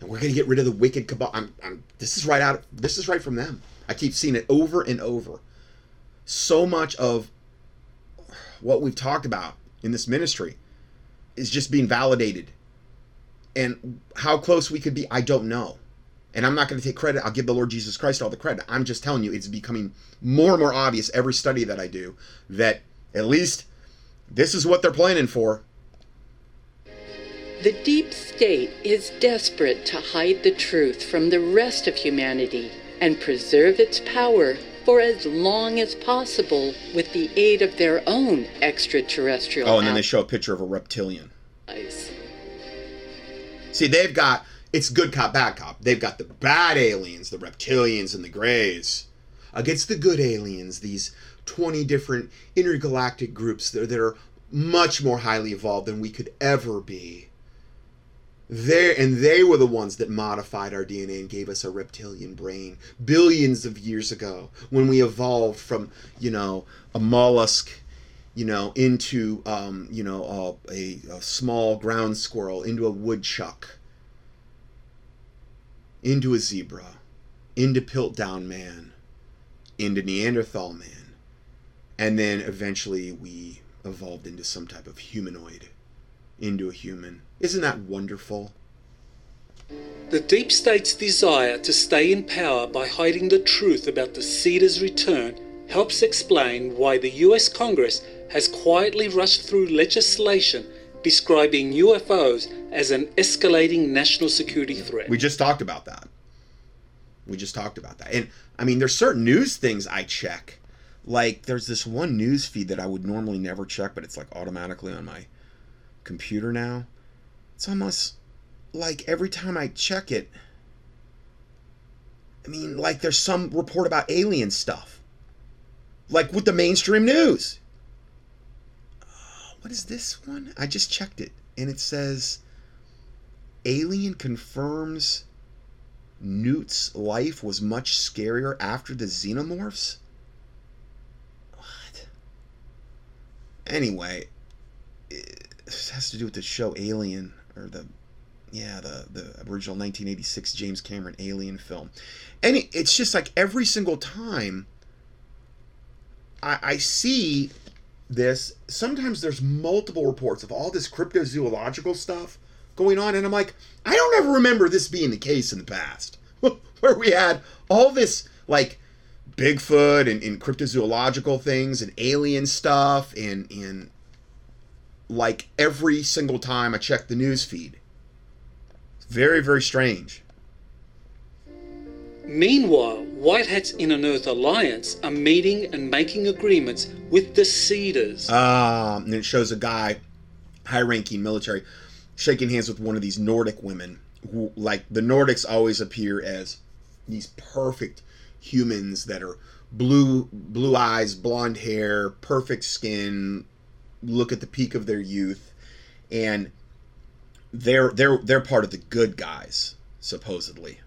And we're going to get rid of the wicked cabal. I'm, I'm, this is right out. This is right from them. I keep seeing it over and over. So much of what we've talked about in this ministry is just being validated. And how close we could be, I don't know. And I'm not going to take credit. I'll give the Lord Jesus Christ all the credit. I'm just telling you, it's becoming more and more obvious every study that I do that at least this is what they're planning for. The deep state is desperate to hide the truth from the rest of humanity and preserve its power for as long as possible with the aid of their own extraterrestrial Oh, and then they show a picture of a reptilian. allies. See, they've got it's good cop, bad cop. They've got the bad aliens, the reptilians and the greys, against the good aliens, these 20 different intergalactic groups that, that are much more highly evolved than we could ever be. They and they were the ones that modified our DNA and gave us a reptilian brain billions of years ago when we evolved from, you know, a mollusk you know, into um, you know a, a small ground squirrel, into a woodchuck, into a zebra, into Piltdown man, into Neanderthal man, and then eventually we evolved into some type of humanoid, into a human. Isn't that wonderful? The deep state's desire to stay in power by hiding the truth about the Seeders' return helps explain why the US Congress has quietly rushed through legislation describing UFOs as an escalating national security threat. We just talked about that. We just talked about that. And I mean, there's certain news things I check. Like there's this one news feed that I would normally never check, but it's like automatically on my computer now. It's almost like every time I check it, I mean, like there's some report about alien stuff. Like with the mainstream news. Uh, What is this one? I just checked it and it says Alien confirms Newt's life was much scarier after the xenomorphs? What? Anyway, it has to do with the show Alien, or the, yeah, the, the original 1986 James Cameron Alien film. And it, it's just like every single time I, I see this, sometimes there's multiple reports of all this cryptozoological stuff going on, and I'm like, I don't ever remember this being the case in the past. where we had all this like Bigfoot and, and cryptozoological things and alien stuff and and like every single time I check the news feed. Very, very strange. Meanwhile, White Hats in an Earth Alliance are meeting and making agreements with the Seeders. Um, and it shows a guy, high ranking military, shaking hands with one of these Nordic women who, like, the Nordics always appear as these perfect humans that are blue blue eyes, blonde hair, perfect skin, look at the peak of their youth, and they're they're they're part of the good guys supposedly.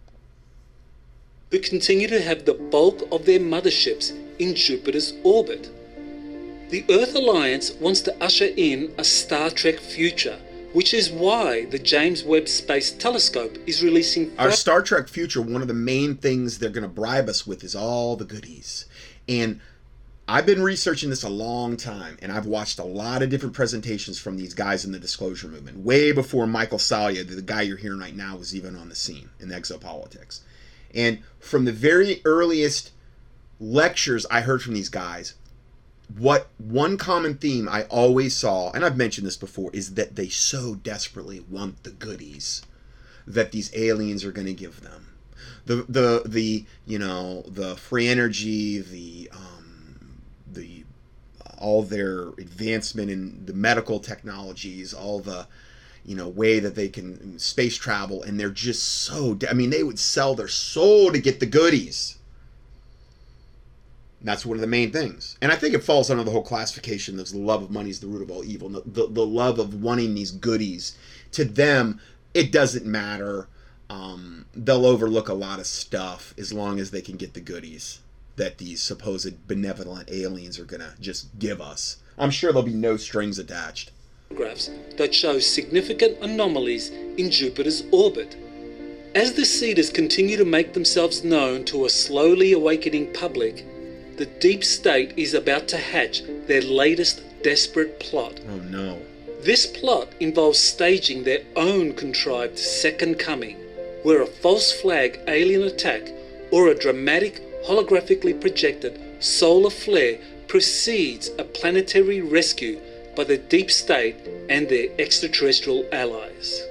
Who continue to have the bulk of their motherships in Jupiter's orbit. The Earth Alliance wants to usher in a Star Trek future, which is why the James Webb Space Telescope is releasing. Our Star Trek future, one of the main things they're going to bribe us with is all the goodies. And I've been researching this a long time, and I've watched a lot of different presentations from these guys in the disclosure movement, way before Michael Salla, the guy you're hearing right now, was even on the scene in exopolitics. And from the very earliest lectures I heard from these guys, what one common theme I always saw, and I've mentioned this before, is that they so desperately want the goodies that these aliens are going to give them. The the the you know the free energy, the um, the all their advancement in the medical technologies, all the you know way that they can space travel and they're just so i mean they would sell their soul to get the goodies. That's one of the main things. And i think it falls under the whole classification of the love of money is the root of all evil. The, the, the love of wanting these goodies to them it doesn't matter. Um, they'll overlook a lot of stuff as long as they can get the goodies that these supposed benevolent aliens are gonna just give us i'm sure there'll be no strings attached photographs that show significant anomalies in Jupiter's orbit. As the Seeders continue to make themselves known to a slowly awakening public, the deep state is about to hatch their latest desperate plot. Oh no. This plot involves staging their own contrived second coming, where a false flag alien attack or a dramatic holographically projected solar flare precedes a planetary rescue by the deep state and their extraterrestrial allies.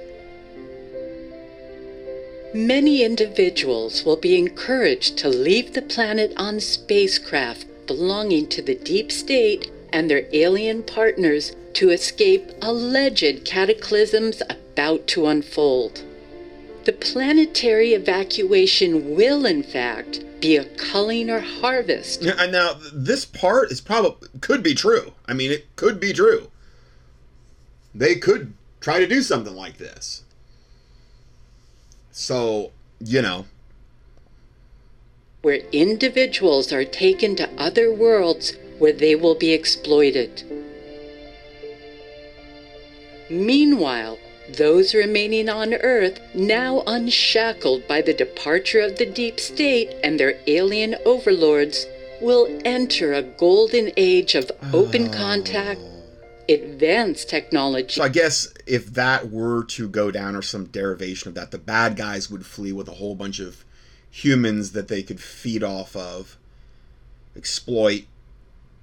Many individuals will be encouraged to leave the planet on spacecraft belonging to the deep state and their alien partners to escape alleged cataclysms about to unfold. The planetary evacuation will, in fact, be a culling or harvest. And now this part is probably could be true. I mean, it could be true. They could try to do something like this. So, you know, where individuals are taken to other worlds where they will be exploited. Meanwhile, those remaining on Earth, now unshackled by the departure of the deep state and their alien overlords, will enter a golden age of open oh. contact, advanced technology. So I guess if that were to go down or some derivation of that, the bad guys would flee with a whole bunch of humans that they could feed off of, exploit,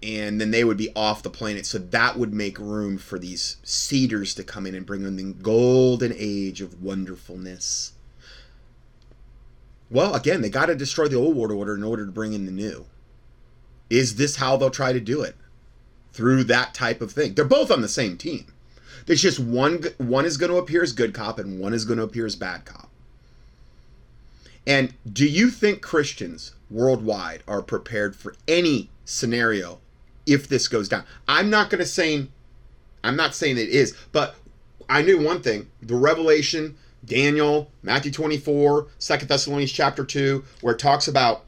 and then they would be off the planet. So that would make room for these seeders to come in and bring in the golden age of wonderfulness. Well, again, they got to destroy the old world order in order to bring in the new. Is this how they'll try to do it? Through that type of thing. They're both on the same team. There's just one one is going to appear as good cop and one is going to appear as bad cop. And do you think Christians worldwide are prepared for any scenario if this goes down. I'm not going to say I'm not saying it is, but I knew one thing, the revelation, Daniel, Matthew 24, 2 Thessalonians chapter 2, where it talks about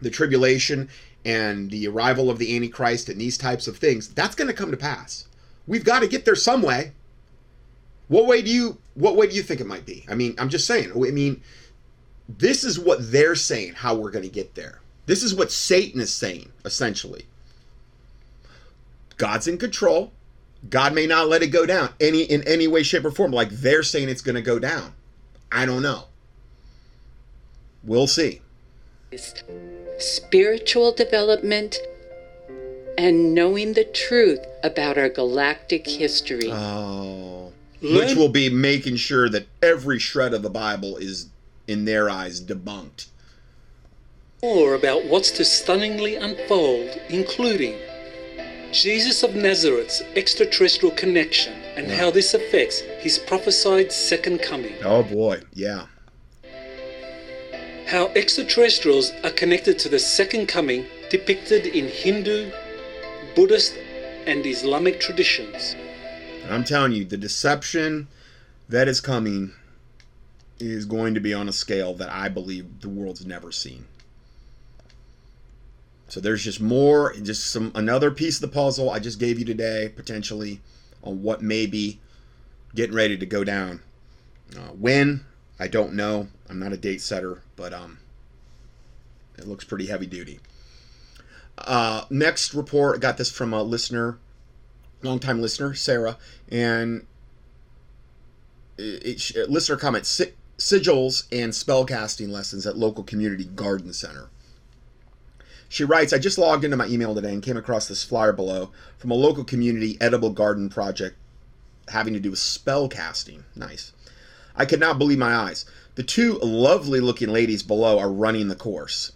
the tribulation and the arrival of the antichrist and these types of things, that's going to come to pass. We've got to get there some way. What way do you what way do you think it might be? I mean, I'm just saying. I mean, this is what they're saying how we're going to get there. This is what Satan is saying essentially. God's in control. God may not let it go down any in any way, shape, or form. Like they're saying it's going to go down. I don't know. We'll see. Spiritual development and knowing the truth about our galactic history. Oh. Which will be making sure that every shred of the Bible is, in their eyes, debunked. more about what's to stunningly unfold, including Jesus of Nazareth's extraterrestrial connection and how this affects his prophesied second coming. Oh boy, yeah. How extraterrestrials are connected to the second coming depicted in Hindu, Buddhist, and Islamic traditions. I'm telling you, the deception that is coming is going to be on a scale that I believe the world's never seen. So there's just more, just some another piece of the puzzle I just gave you today, potentially, on what may be getting ready to go down. Uh, when I don't know. I'm not a date setter, but um, it looks pretty heavy duty. Uh, next report, I got this from a listener, longtime listener, Sarah, and it, it, listener comment sigils and spellcasting lessons at local community garden center. She writes, I just logged into my email today and came across this flyer below from a local community edible garden project having to do with spell casting. Nice. I could not believe my eyes. The two lovely looking ladies below are running the course.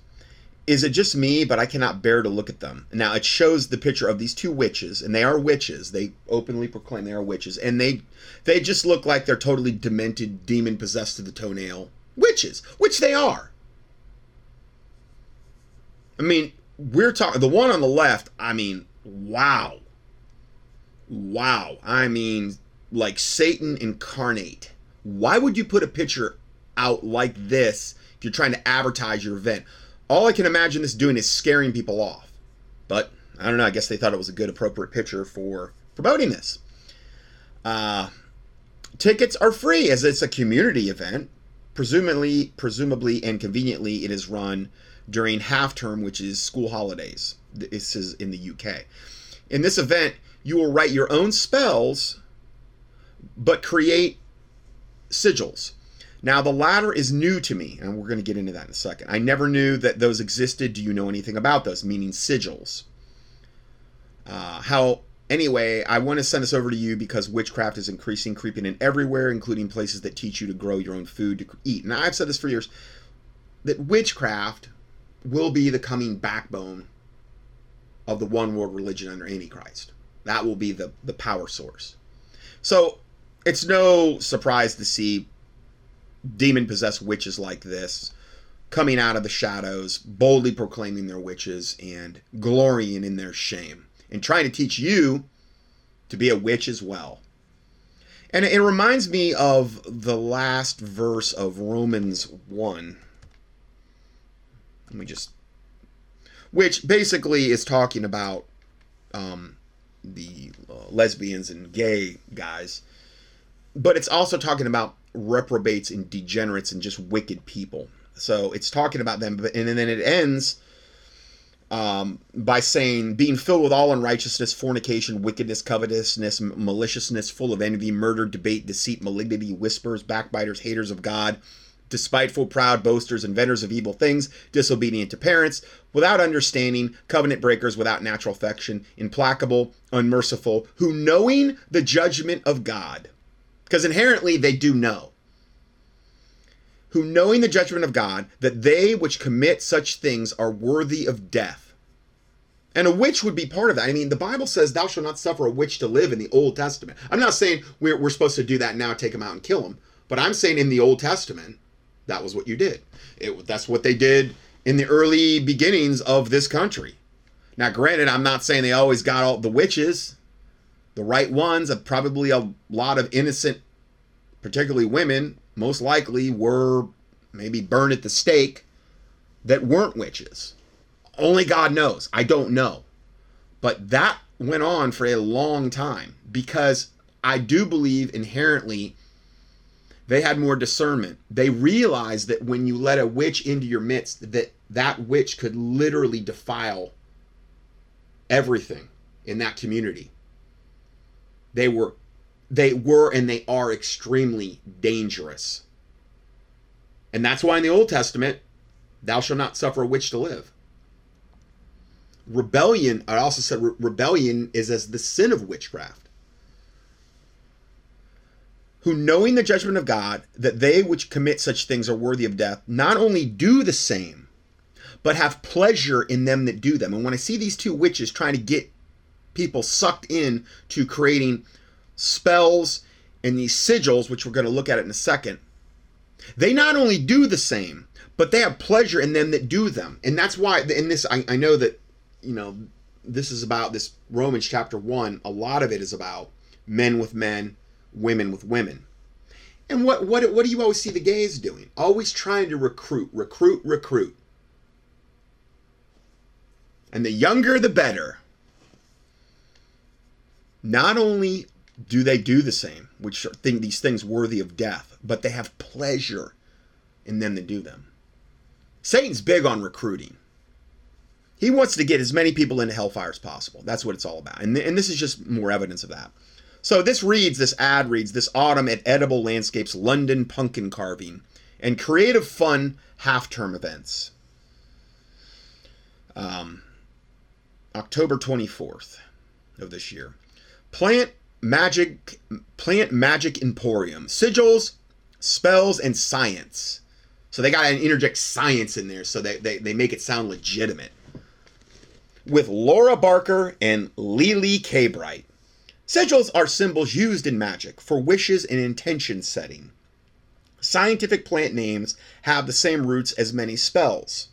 Is it just me, but I cannot bear to look at them? Now, it shows the picture of these two witches, and they are witches. They openly proclaim they are witches, and they they just look like they're totally demented, demon possessed to the toenail witches, which they are. I mean, we're talking the one on the left. I mean, wow, wow. I mean, like Satan incarnate. Why would you put a picture out like this if you're trying to advertise your event? All I can imagine this doing is scaring people off. But I don't know. I guess they thought it was a good, appropriate picture for promoting this. Uh, tickets are free as it's a community event. Presumably, presumably, and conveniently, it is run during half term, which is school holidays. This is in the UK. In this event, you will write your own spells, but create sigils. Now, the latter is new to me, and we're going to get into that in a second. I never knew that those existed. Do you know anything about those? Meaning sigils. Uh, how, anyway, I want to send this over to you because witchcraft is increasing, creeping in everywhere, including places that teach you to grow your own food to eat. Now, I've said this for years that witchcraft will be the coming backbone of the one world religion under Antichrist. That will be the, the power source. So it's no surprise to see demon possessed witches like this coming out of the shadows, boldly proclaiming their witches and glorying in their shame and trying to teach you to be a witch as well. And it reminds me of the last verse of Romans 1. Let me just. Which basically is talking about um, the uh, lesbians and gay guys. But it's also talking about reprobates and degenerates and just wicked people. So it's talking about them, and then it ends um, by saying, being filled with all unrighteousness, fornication, wickedness, covetousness, maliciousness, full of envy, murder, debate, deceit, malignity, whispers, backbiters, haters of God, despiteful, proud, boasters, inventors of evil things, disobedient to parents, without understanding, covenant breakers, without natural affection, implacable, unmerciful, who knowing the judgment of God, because inherently they do know who knowing the judgment of God, that they which commit such things are worthy of death. And a witch would be part of that. I mean, the Bible says, Thou shalt not suffer a witch to live in the Old Testament. I'm not saying we're, we're supposed to do that now, take them out and kill them. But I'm saying in the Old Testament, that was what you did. It, that's what they did in the early beginnings of this country. Now, granted, I'm not saying they always got all the witches, the right ones, probably a lot of innocent, particularly women, most likely were maybe burned at the stake that weren't witches. Only God knows. I don't know. But that went on for a long time because I do believe inherently they had more discernment. They realized that when you let a witch into your midst, that that witch could literally defile everything in that community. They were they were and they are extremely dangerous. And that's why in the Old Testament, Thou shalt not suffer a witch to live. Rebellion, I also said re- rebellion is as the sin of witchcraft. Who, knowing the judgment of God, that they which commit such things are worthy of death, not only do the same, but have pleasure in them that do them. And when I see these two witches trying to get people sucked in to creating spells and these sigils, which we're going to look at it in a second, they not only do the same, but they have pleasure in them that do them. And that's why, in this, I, I know that, you know, this is about this Romans chapter 1, a lot of it is about men with men, women with women. And what, what, what do you always see the gays doing? Always trying to recruit, recruit, recruit. And the younger, the better. Not only do they do the same, which think these things worthy of death, but they have pleasure in them that do them. Satan's big on recruiting. He wants to get as many people into hellfire as possible. That's what it's all about. And, and this is just more evidence of that. So this reads, this ad reads, this autumn at Edible Landscapes London Pumpkin Carving and Creative Fun Half-Term Events. Um, October 24th of this year. Plant Magic Plant Magic Emporium. Sigils, spells, and science. So they got to interject science in there so they, they, they make it sound legitimate. With Laura Barker and Lily K. Bright. Sigils are symbols used in magic for wishes and intention setting. Scientific plant names have the same roots as many spells.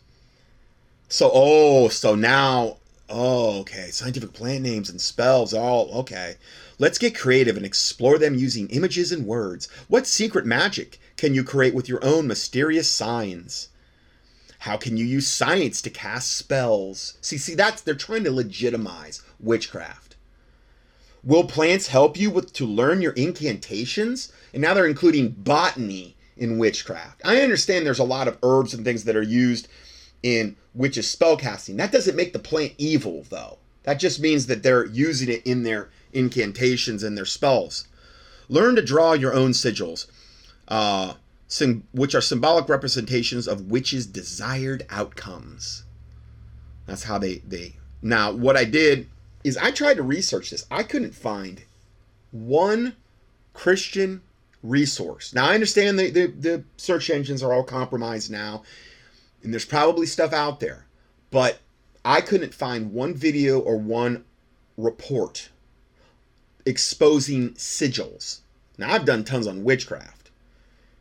So, oh, so now, oh, okay, scientific plant names and spells, all okay. Let's get creative and explore them using images and words. What secret magic can you create with your own mysterious signs? How can you use science to cast spells? See, see, that's they're trying to legitimize witchcraft. Will plants help you with to learn your incantations? And now they're including botany in witchcraft. I understand there's a lot of herbs and things that are used in witches spellcasting. That doesn't make the plant evil though. That just means that they're using it in their incantations and their spells. Learn to draw your own sigils, uh, sim- which are symbolic representations of witches' desired outcomes. That's how they they. Now, what I did is I tried to research this. I couldn't find one Christian resource. Now, I understand the, the, the search engines are all compromised now, and there's probably stuff out there, but I couldn't find one video or one report exposing sigils. Now, I've done tons on witchcraft,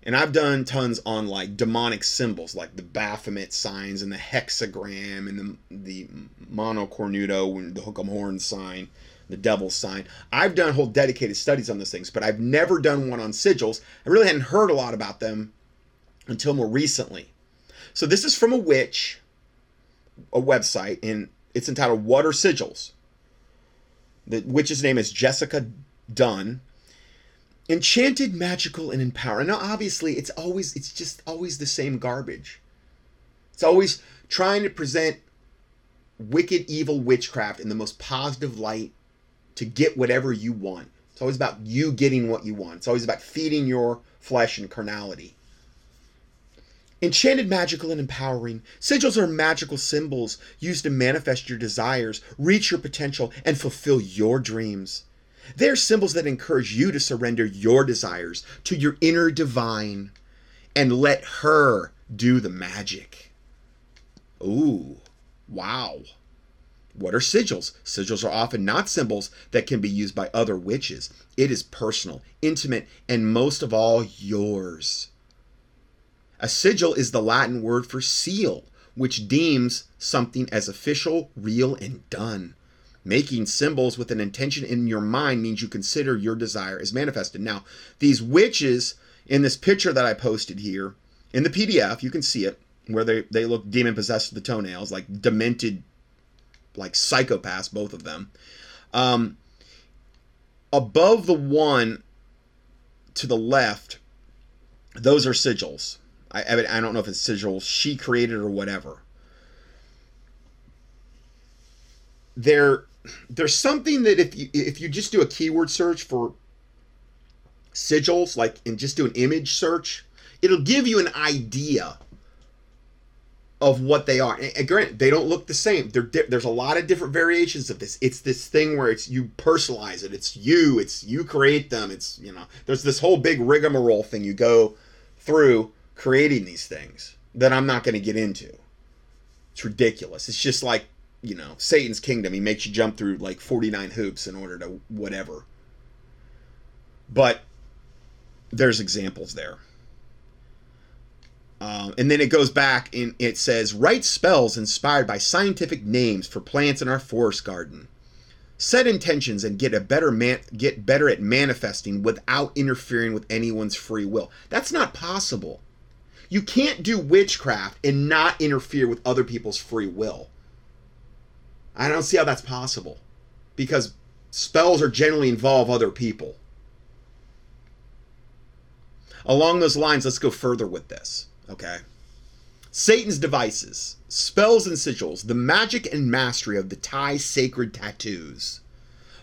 and I've done tons on like demonic symbols, like the Baphomet signs and the hexagram and the the monocornuto and the hook'em horn sign, the devil's sign. I've done whole dedicated studies on those things, but I've never done one on sigils. I really hadn't heard a lot about them until more recently. So this is from a witch, a website, and it's entitled "What Are Sigils." The witch's name is Jessica Dunn. Enchanted, magical, and empowering. Now, obviously, it's always it's just always the same garbage. It's always trying to present wicked, evil witchcraft in the most positive light to get whatever you want. It's always about you getting what you want. It's always about feeding your flesh and carnality. Enchanted, magical, and empowering. Sigils are magical symbols used to manifest your desires, reach your potential, and fulfill your dreams. They're symbols that encourage you to surrender your desires to your inner divine and let her do the magic. Ooh, wow. What are sigils? Sigils are often not symbols that can be used by other witches. It is personal, intimate, and most of all, yours. A sigil is the Latin word for seal, which deems something as official, real, and done. Making symbols with an intention in your mind means you consider your desire as manifested. Now, these witches in this picture that I posted here in the PDF, you can see it where they, they look demon possessed the toenails, like demented, like psychopaths, both of them. Um, above the one to the left, those are sigils. I, I don't know if it's sigils she created or whatever. There, there's something that if you if you just do a keyword search for sigils, like and just do an image search, it'll give you an idea of what they are. And, they don't look the same. Di- there's a lot of different variations of this. It's this thing where it's you personalize it. It's you. It's you create them. It's you know. There's this whole big rigmarole thing you go through creating these things that I'm not going to get into. It's ridiculous. It's just like you know Satan's kingdom. He makes you jump through like 49 hoops in order to whatever. But there's examples there. Um, and then it goes back and it says, write spells inspired by scientific names for plants in our forest garden. Set intentions and get a better man- get better at manifesting without interfering with anyone's free will. That's not possible. You can't do witchcraft and not interfere with other people's free will. I don't see how that's possible. Because spells are generally involve other people. Along those lines, let's go further with this. Okay. Satan's devices, spells and sigils, the magic and mastery of the Thai sacred tattoos.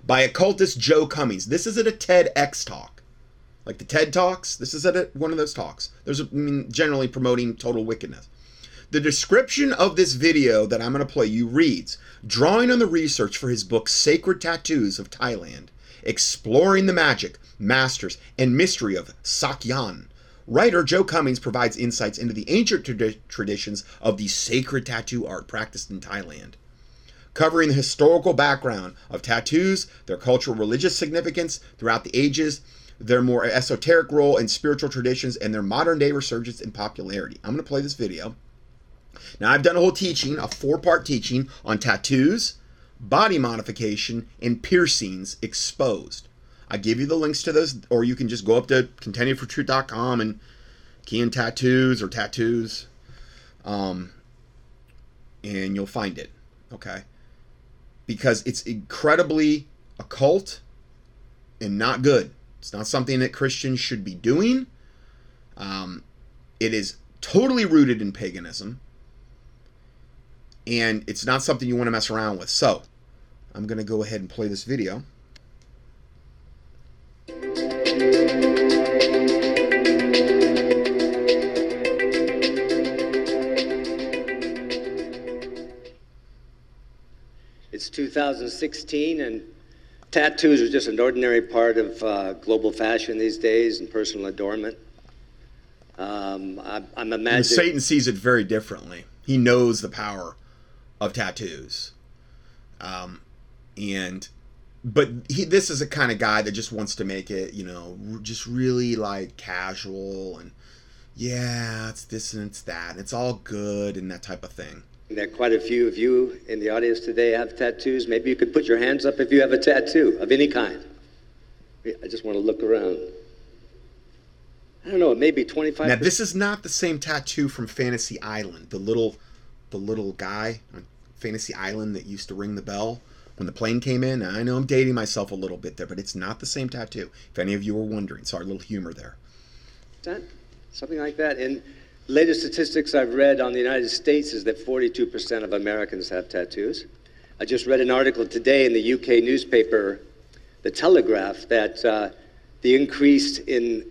By occultist Joe Cummings. This is at a TEDx talk. Like the TED Talks, this is at one of those talks. There's a, I mean, generally promoting total wickedness. The description of this video that I'm going to play you reads Drawing on the research for his book Sacred Tattoos of Thailand, exploring the magic, masters, and mystery of Sak Yant, Writer Joe Cummings provides insights into the ancient trad- traditions of the sacred tattoo art practiced in Thailand, covering the historical background of tattoos, their cultural religious significance throughout the ages, their more esoteric role in spiritual traditions, and their modern day resurgence in popularity. I'm going to play this video. Now, I've done a whole teaching, a four part teaching on tattoos, body modification, and piercings exposed. I give you the links to those, or you can just go up to contendingfortruth.com and key in tattoos or tattoos, um, and you'll find it. Okay, because it's incredibly occult and not good. It's not something that Christians should be doing. Um, it is totally rooted in paganism, and it's not something you want to mess around with. So, I'm going to go ahead and play this video. It's 2016, and tattoos are just an ordinary part of uh, global fashion these days and personal adornment. Um, I, am imagining. And Satan sees it very differently. He knows the power of tattoos. Um, and but he this is a kind of guy that just wants to make it you know just really like casual and yeah it's this and it's that and it's all good and that type of thing. There are quite a few of you in the audience today have tattoos. Maybe you could put your hands up if you have a tattoo of any kind. I just want to look around. I don't know maybe 25 now this is not the same tattoo from fantasy island the little the little guy on fantasy island that used to ring the bell when the plane came in. I know I'm dating myself a little bit there, but it's not the same tattoo. If any of you were wondering, sorry, a little humor there. Something like that. And latest statistics I've read on the United States is that 42% of Americans have tattoos. I just read an article today in the UK newspaper, The Telegraph, that uh, the increase in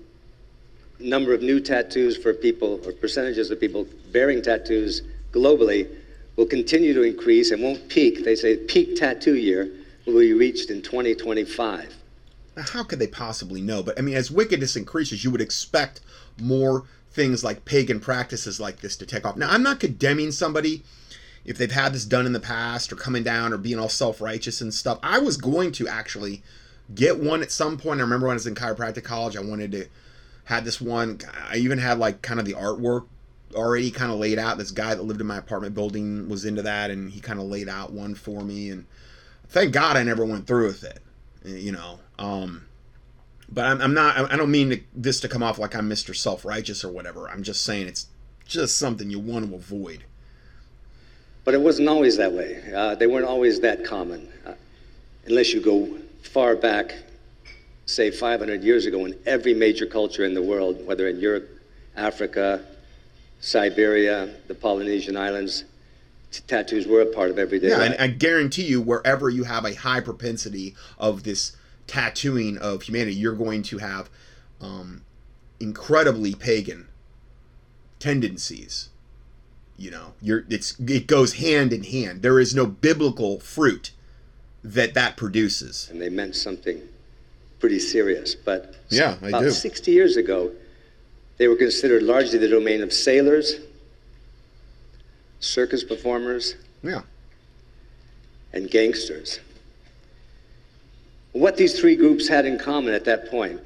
number of new tattoos for people, or percentages of people bearing tattoos globally, will continue to increase and won't peak. They say peak tattoo year will be reached in 2025. Now, how could they possibly know? But I mean, as wickedness increases, you would expect more things like pagan practices like this to take off. Now, I'm not condemning somebody if they've had this done in the past or coming down or being all self righteous and stuff. I was going to actually get one at some point. I remember when I was in chiropractic college, I wanted to had this one. I even had like kind of the artwork already kind of laid out. This guy that lived in my apartment building was into that, and he kind of laid out one for me. And thank God I never went through with it, you know. Um, but I'm, I'm not. I don't mean to, this to come off like I'm Mr. Self Righteous or whatever. I'm just saying it's just something you want to avoid. But it wasn't always that way. Uh, they weren't always that common, uh, unless you go far back, say 500 years ago, in every major culture in the world, whether in Europe, Africa, Siberia, the Polynesian islands, tattoos were a part of everyday yeah, life. and I guarantee you, wherever you have a high propensity of this tattooing of humanity, you're going to have um, incredibly pagan tendencies. You know, you're it's it goes hand in hand. There is no biblical fruit that that produces. And they meant something pretty serious. But Yeah, I about do. 60 years ago, they were considered largely the domain of sailors, circus performers, Yeah. and gangsters. What these three groups had in common at that point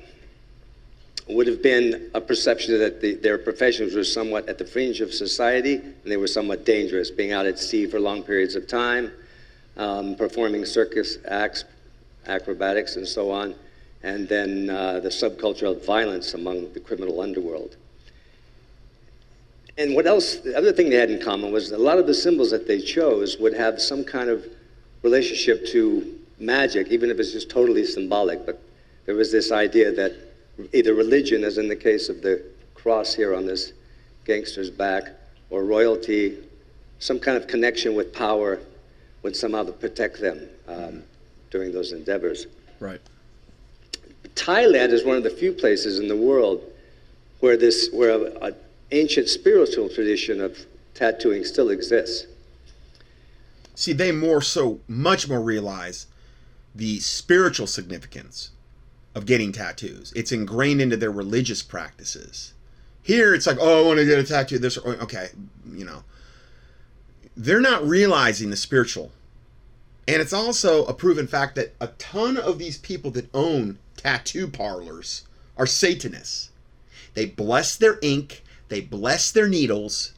would have been a perception that the, their professions were somewhat at the fringe of society and they were somewhat dangerous, being out at sea for long periods of time, um, performing circus acts, acrobatics, and so on, and then uh, the subculture of violence among the criminal underworld. And what else, the other thing they had in common was a lot of the symbols that they chose would have some kind of relationship to magic, even if it's just totally symbolic. But there was this idea that either religion, as in the case of the cross here on this gangster's back, or royalty, some kind of connection with power would somehow protect them um, during those endeavors. Right. Thailand is one of the few places in the world where this, where an ancient spiritual tradition of tattooing still exists. See, they more so, much more realize the spiritual significance of getting tattoos. It's ingrained into their religious practices. Here, it's like, oh, I want to get a tattoo. This, okay, you know, they're not realizing the spiritual. And it's also a proven fact that a ton of these people that own tattoo parlors are Satanists. They bless their ink, they bless their needles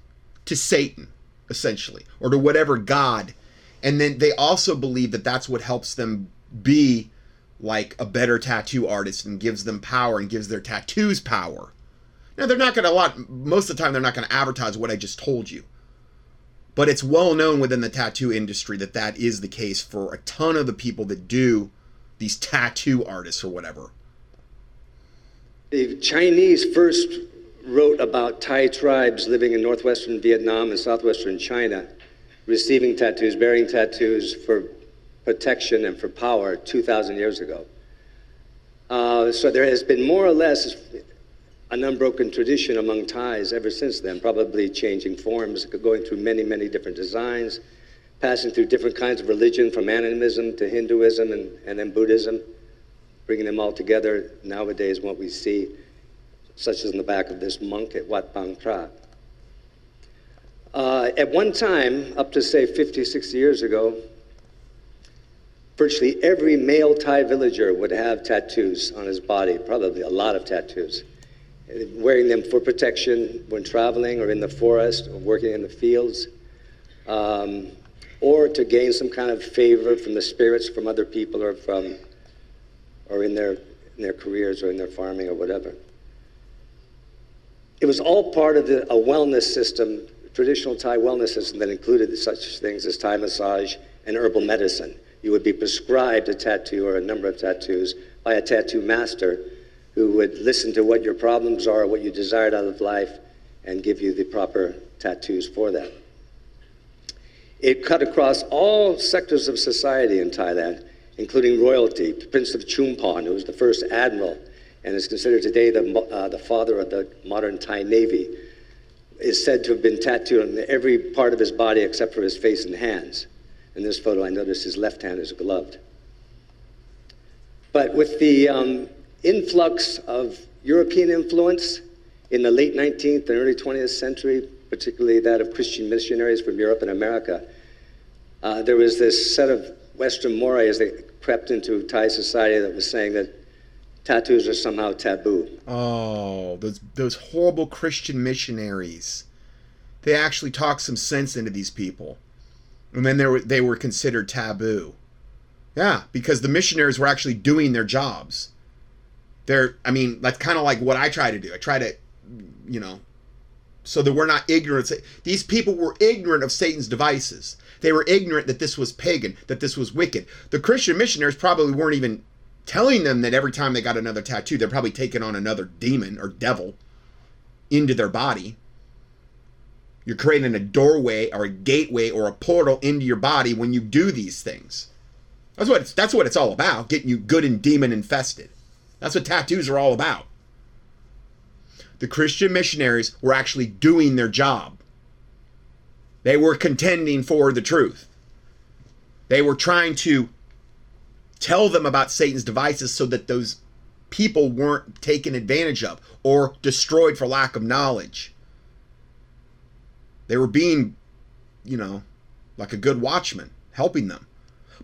to Satan, essentially, or to whatever God. And then they also believe that that's what helps them be like a better tattoo artist and gives them power and gives their tattoos power. Now, they're not going to, a lot, most of the time, they're not going to advertise what I just told you. But it's well known within the tattoo industry that that is the case for a ton of the people that do these tattoo artists or whatever. The Chinese first wrote about Thai tribes living in northwestern Vietnam and southwestern China receiving tattoos, bearing tattoos for protection and for power 2,000 years ago. Uh, so there has been more or less an unbroken tradition among Thais ever since then, probably changing forms, going through many, many different designs, passing through different kinds of religion from animism to Hinduism and, and then Buddhism, bringing them all together nowadays, what we see, such as in the back of this monk at Wat Bang Phra. Uh, at one time, up to say 50, 60 years ago, virtually every male Thai villager would have tattoos on his body, probably a lot of tattoos, wearing them for protection when traveling or in the forest or working in the fields, um, or to gain some kind of favor from the spirits from other people or from, or in their, in their careers or in their farming or whatever. It was all part of the, a wellness system, traditional Thai wellness system that included such things as Thai massage and herbal medicine. You would be prescribed a tattoo or a number of tattoos by a tattoo master who would listen to what your problems are, what you desired out of life, and give you the proper tattoos for that. It cut across all sectors of society in Thailand, including royalty. Prince of Chumphon, who was the first admiral and is considered today the, uh, the father of the modern Thai Navy, is said to have been tattooed on every part of his body except for his face and hands. In this photo, I notice his left hand is gloved. But with the um, influx of European influence in the late 19th and early 20th century, particularly that of Christian missionaries from Europe and America, uh, there was this set of Western mores that crept into Thai society that was saying that tattoos are somehow taboo. Oh, those those horrible Christian missionaries. They actually talked some sense into these people. And then they were they were considered taboo. Yeah, because the missionaries were actually doing their jobs. They're I mean, that's kind of like what I try to do. I try to you know, so that we're not ignorant. These people were ignorant of Satan's devices. They were ignorant that this was pagan, that this was wicked. The Christian missionaries probably weren't even telling them that every time they got another tattoo, they're probably taking on another demon or devil into their body. You're creating a doorway or a gateway or a portal into your body when you do these things. That's what it's, that's what it's all about, getting you good and demon infested. That's what tattoos are all about. The Christian missionaries were actually doing their job. They were contending for the truth. They were trying to tell them about Satan's devices so that those people weren't taken advantage of or destroyed for lack of knowledge. They were being, you know, like a good watchman, helping them.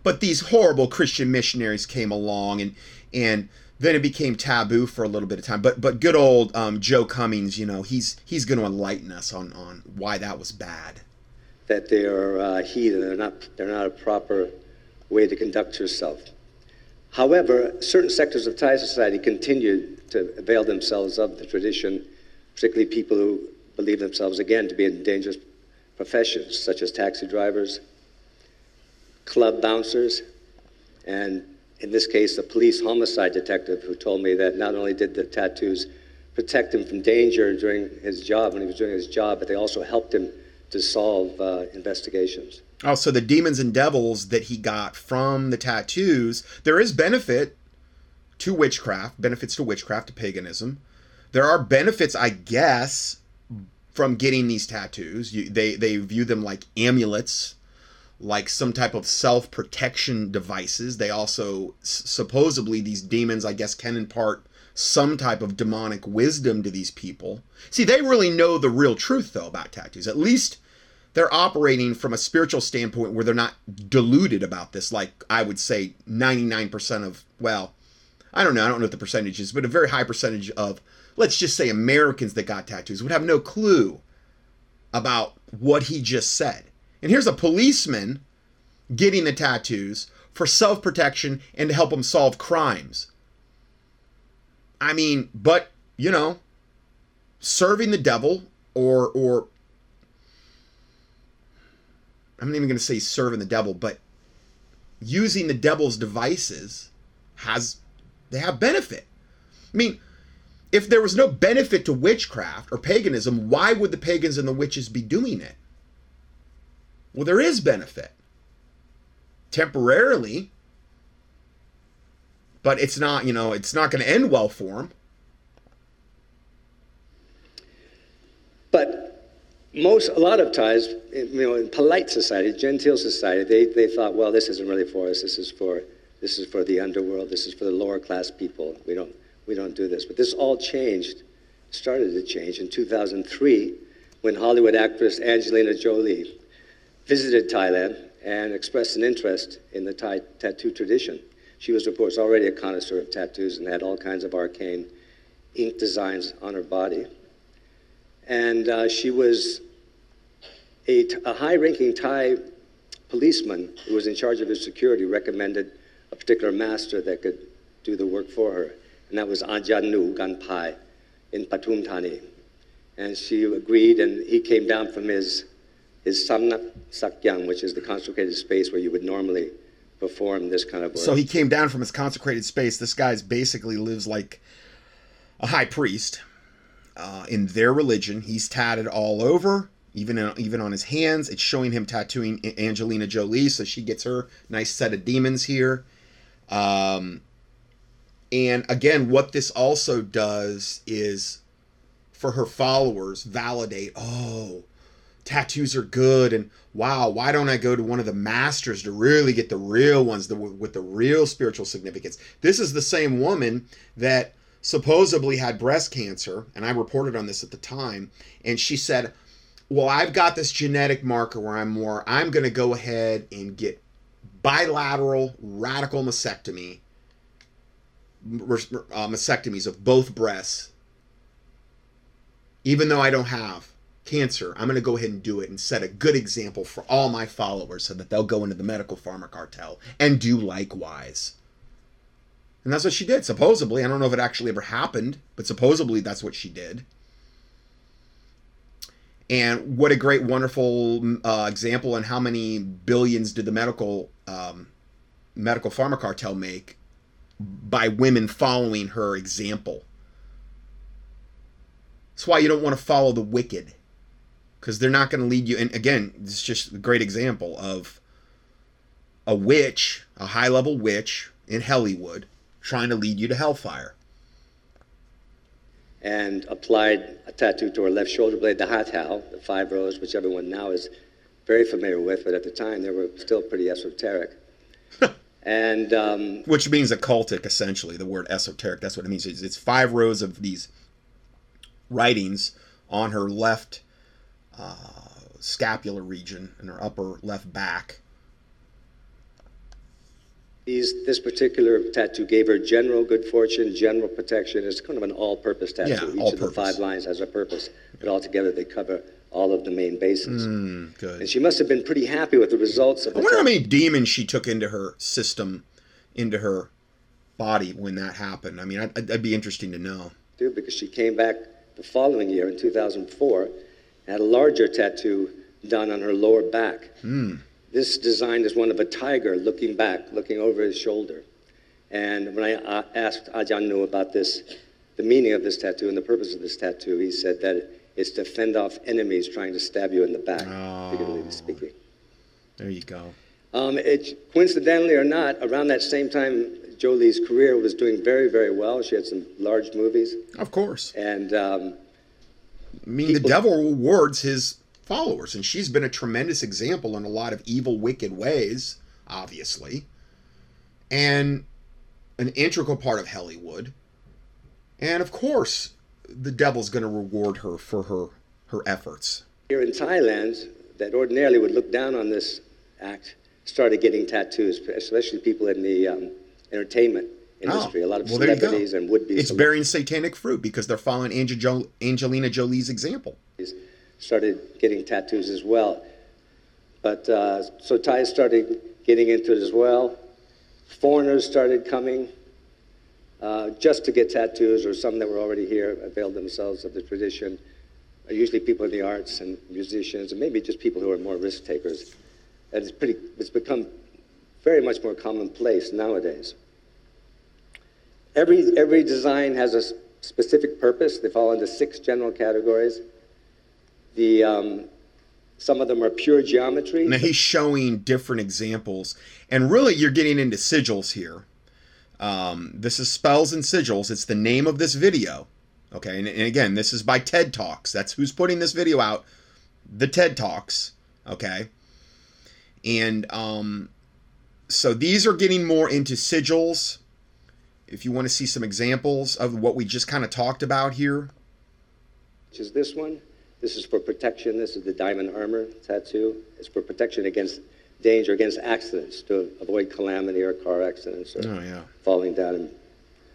But these horrible Christian missionaries came along and and then it became taboo for a little bit of time. But but good old um, Joe Cummings, you know, he's he's going to enlighten us on on why that was bad. That they are uh, heathen. They're not. They're not a proper way to conduct yourself. However, certain sectors of Thai society continued to avail themselves of the tradition, particularly people who believe themselves again to be in dangerous professions, such as taxi drivers, club bouncers, and in this case, a police homicide detective who told me that not only did the tattoos protect him from danger during his job when he was doing his job, but they also helped him to solve uh, investigations. Oh, so the demons and devils that he got from the tattoos, there is benefit to witchcraft, benefits to witchcraft, to paganism. There are benefits, I guess, from getting these tattoos. You, they they view them like amulets like some type of self protection devices. They also supposedly these demons, I guess, can impart some type of demonic wisdom to these people. See, they really know the real truth though about tattoos. At least they're operating from a spiritual standpoint where they're not deluded about this like I would say 99% of well, I don't know, I don't know what the percentage is, but a very high percentage of let's just say Americans that got tattoos would have no clue about what he just said. And here's a policeman getting the tattoos for self protection and to help him solve crimes. I mean, but, you know, serving the devil or, or, I'm not even going to say serving the devil, but using the devil's devices has, they have benefit. I mean, if there was no benefit to witchcraft or paganism, why would the pagans and the witches be doing it? Well, there is benefit temporarily, but it's not, you know, it's not going to end well for them. But most, a lot of times, you know, in polite society, genteel society, they, they thought, well, this isn't really for us. This is for, this is for the underworld. This is for the lower class people. We don't, we don't do this. But this all changed, started to change in 2003 when Hollywood actress Angelina Jolie visited Thailand and expressed an interest in the Thai tattoo tradition. She was, of course, already a connoisseur of tattoos and had all kinds of arcane ink designs on her body. And uh, she was a, a high ranking Thai policeman who was in charge of his security recommended a particular master that could do the work for her. And that was Ajahn Nu Ganpai in Pathum Thani. And she agreed, and he came down from his is Samnak Sakyang, which is the consecrated space where you would normally perform this kind of work. So he came down from his consecrated space. This guy's basically lives like a high priest. Uh, in their religion, he's tatted all over, even in, even on his hands. It's showing him tattooing Angelina Jolie, so she gets her nice set of demons here. Um, and again, what this also does is for her followers validate. Oh, tattoos are good and wow why don't i go to one of the masters to really get the real ones the, with the real spiritual significance? This is the same woman that supposedly had breast cancer and i reported on this at the time and she said well i've got this genetic marker where i'm more i'm going to go ahead and get bilateral radical mastectomy uh, mastectomies of both breasts even though i don't have cancer, I'm going to go ahead and do it and set a good example for all my followers so that they'll go into the medical pharma cartel and do likewise. And that's what she did, supposedly. I don't know if it actually ever happened, but supposedly that's what she did. And what a great, wonderful uh, example, and how many billions did the medical um, medical pharma cartel make by women following her example? That's why you don't want to follow the wicked because they're not going to lead you. And again, it's just a great example of a witch, a high level witch in Hollywood, trying to lead you to hellfire. And applied a tattoo to her left shoulder blade, the hatau, the five rows, which everyone now is very familiar with, but at the time they were still pretty esoteric. and um, which means occultic, essentially. The word esoteric. That's what it means. It's, it's five rows of these writings on her left uh, scapular region in her upper left back. These, this particular tattoo gave her general good fortune, general protection. It's kind of an all-purpose tattoo. Yeah, Each all of the five lines has a purpose, but altogether they cover all of the main bases. Mm, good. And she must have been pretty happy with the results of I wonder how many demons she took into her system, into her body when that happened. I mean, I'd, that'd be interesting to know. tattoo because she came back the following year in 2004 and had a larger tattoo done on her lower back. Hmm. This design is one of a tiger looking back, looking over his shoulder. And when I uh, asked Ajahn Nu about this, the meaning of this tattoo and the purpose of this tattoo, he said that it's to fend off enemies trying to stab you in the back, figuratively speaking. There you go. Um, it, coincidentally or not, around that same time, Jolie's career was doing very, very well. She had some large movies. Of course. And um, I mean, the devil rewards his followers, and she's been a tremendous example in a lot of evil, wicked ways, obviously, and an integral part of Hollywood. And of course, the devil's going to reward her for her her efforts. here in Thailand, that ordinarily would look down on this act, started getting tattoos, especially people in the um, entertainment industry. A lot of Oh, well, there you go. celebrities and would-be It's bearing satanic fruit because they're following Angel jo- Angelina Jolie's example. celebrities started getting tattoos as well. But uh, so Thai started getting into it as well. Foreigners started coming uh, just to get tattoos, or some that were already here availed themselves of the tradition. Usually people in the arts and musicians, and maybe just people who are more risk takers. And it's pretty. It's become very much more commonplace nowadays. Every every design has a specific purpose. They fall into six general categories. The um, some of them are pure geometry. Now he's showing different examples, and really you're getting into sigils here. Um, this is spells and sigils. It's the name of this video. Okay, and, and again, this is by TED Talks. That's who's putting this video out. The TED Talks. Okay, and um, so these are getting more into sigils. If you want to see some examples of what we just kind of talked about here, which is this one. This is for protection. This is the diamond armor tattoo. It's for protection against danger, against accidents, to avoid calamity or car accidents or oh yeah, falling down and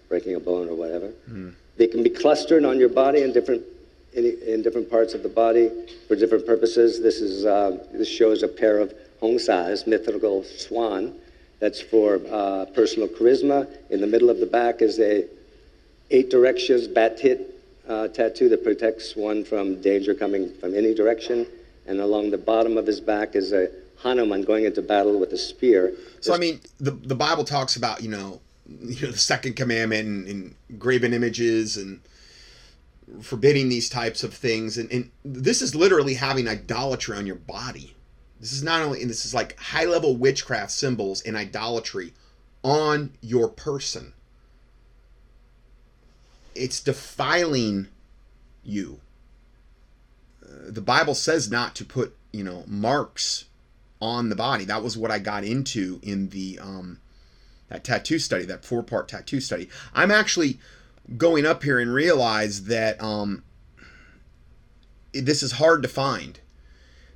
breaking a bone or whatever. They can be clustered on your body in different in, in different parts of the body for different purposes. This is uh, this shows a pair of hongsas, mythical swan. That's for uh, personal charisma. In the middle of the back is a eight directions bat hit uh, tattoo that protects one from danger coming from any direction. And along the bottom of his back is a Hanuman going into battle with a spear. So I mean, the the Bible talks about you know, you know the second commandment and, and graven images and forbidding these types of things, and, and this is literally having idolatry on your body. This is not only, and this is like high level witchcraft symbols and idolatry on your person. It's defiling you. Uh, the Bible says not to put you know marks on the body. That was what I got into in the um, that tattoo study, that four part tattoo study. I'm actually going up here and realize that um, this is hard to find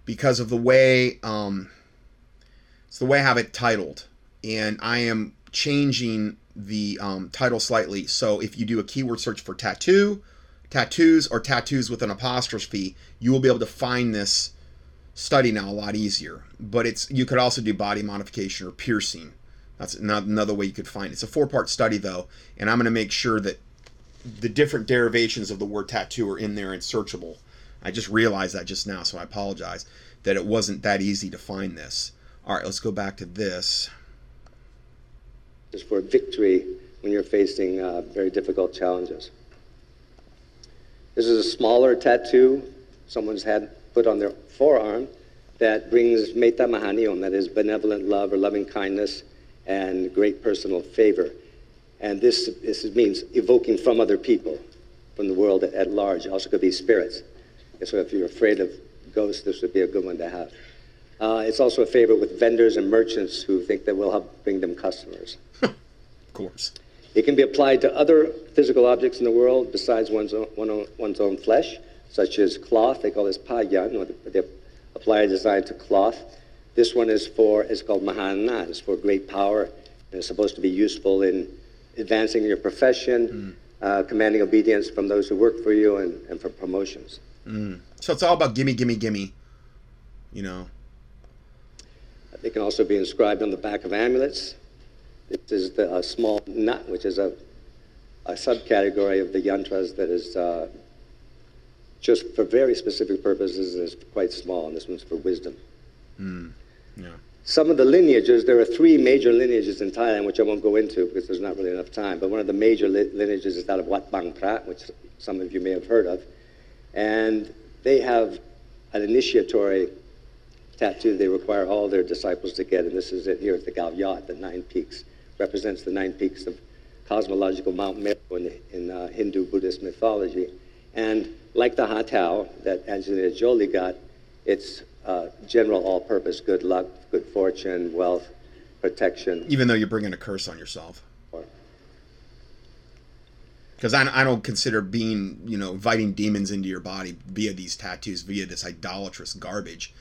because of the way um, it's the way I have it titled, and I am changing the um, title slightly. So if you do a keyword search for tattoo, tattoos, or tattoos with an apostrophe, you will be able to find this study now a lot easier. But it's you could also do body modification or piercing. That's another way you could find it. It's a four part study though, and I'm going to make sure that the different derivations of the word tattoo are in there and searchable. I just realized that just now, so I apologize that it wasn't that easy to find this. All right, let's go back to this. This is for victory when you're facing uh, very difficult challenges. This is a smaller tattoo someone's had put on their forearm that brings metta mahaniyom, that is benevolent love or loving kindness and great personal favor. And this, this means evoking from other people, from the world at, at large. It also could be spirits. And so if you're afraid of ghosts, this would be a good one to have. Uh, it's also a favorite with vendors and merchants who think that will help bring them customers. of course. It can be applied to other physical objects in the world besides one's own, one one's own flesh, such as cloth. They call this payan, or they apply a design to cloth. This one is for, it's called mahana. It's for great power, and it's supposed to be useful in advancing your profession, uh, commanding obedience from those who work for you, and, and for promotions. So it's all about gimme, gimme, gimme. You know. They can also be inscribed on the back of amulets. This is the, a small nut, which is a, a subcategory of the yantras that is uh, just for very specific purposes and is quite small, and this one's for wisdom. Yeah. Some of the lineages, there are three major lineages in Thailand, which I won't go into because there's not really enough time, but one of the major li- lineages is that of Wat Bang Phra, which some of you may have heard of. And they have an initiatory tattoo they require all their disciples to get, and this is it here at the Galyat, the nine peaks. Represents the nine peaks of cosmological Mount Meru in, in uh, Hindu Buddhist mythology. And like the Hatao that Angelina Jolie got, it's uh, general all purpose good luck, good fortune, wealth, protection. Even though you're bringing a curse on yourself. Because I, I don't consider being, you know, inviting demons into your body via these tattoos, via this idolatrous garbage.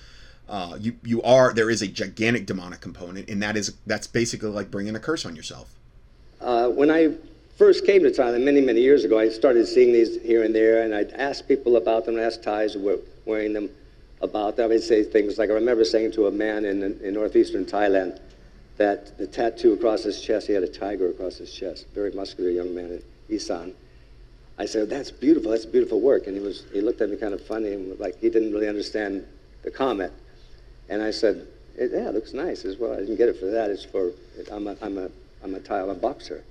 Uh, you you are there is a gigantic demonic component, and that is that's basically like bringing a curse on yourself. Uh, when I first came to Thailand many, many years ago, I started seeing these here and there, and I'd ask people about them, and ask Thais who were wearing them about them. I'd say things like, I remember saying to a man in, in northeastern Thailand that the tattoo across his chest, he had a tiger across his chest, very muscular young man, Isan. I said, that's beautiful, that's beautiful work. And he, was, he looked at me kind of funny, and like he didn't really understand the comment. And I said, "It- yeah, it looks nice as well. I didn't get it for that. It's for, I'm a, I'm a, I'm a Thai, I'm a boxer.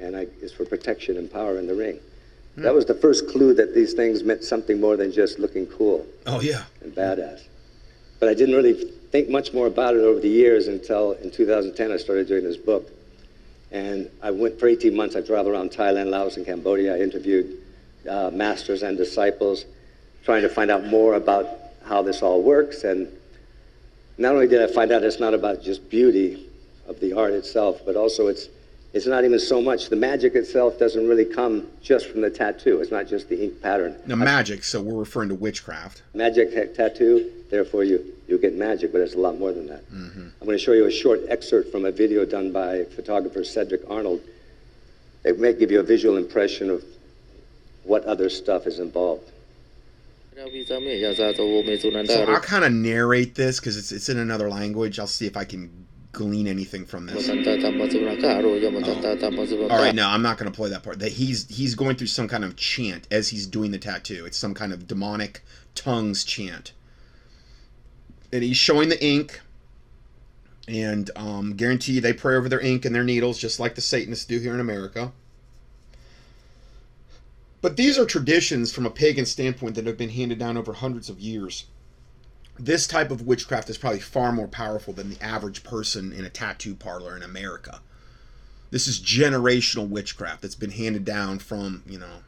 And I, it's for protection and power in the ring. Hmm. That was the first clue that these things meant something more than just looking cool Oh yeah. and badass. But I didn't really think much more about it over the years until in 2010 I started doing this book. And I went for 18 months. I traveled around Thailand, Laos, and Cambodia. I interviewed uh, masters and disciples, trying to find out more about how this all works. And not only did I find out it's not about just beauty of the art itself, but also it's it's not even so much the magic itself doesn't really come just from the tattoo. It's not just the ink pattern. Now magic, so we're referring to witchcraft. Magic ta- tattoo, therefore you, you get magic, but it's a lot more than that. Mm-hmm. I'm going to show you a short excerpt from a video done by photographer Cedric Arnold. It may give you a visual impression of what other stuff is involved. So I'll kind of narrate this because it's it's in another language. I'll see if I can glean anything from this. Oh. All right, no, I'm not going to play that part. That he's he's going through some kind of chant as he's doing the tattoo. It's some kind of demonic tongues chant, and he's showing the ink. And um, guarantee they pray over their ink and their needles, just like the Satanists do here in America. But these are traditions from a pagan standpoint that have been handed down over hundreds of years. This type of witchcraft is probably far more powerful than the average person in a tattoo parlor in America. This is generational witchcraft that's been handed down from, you know,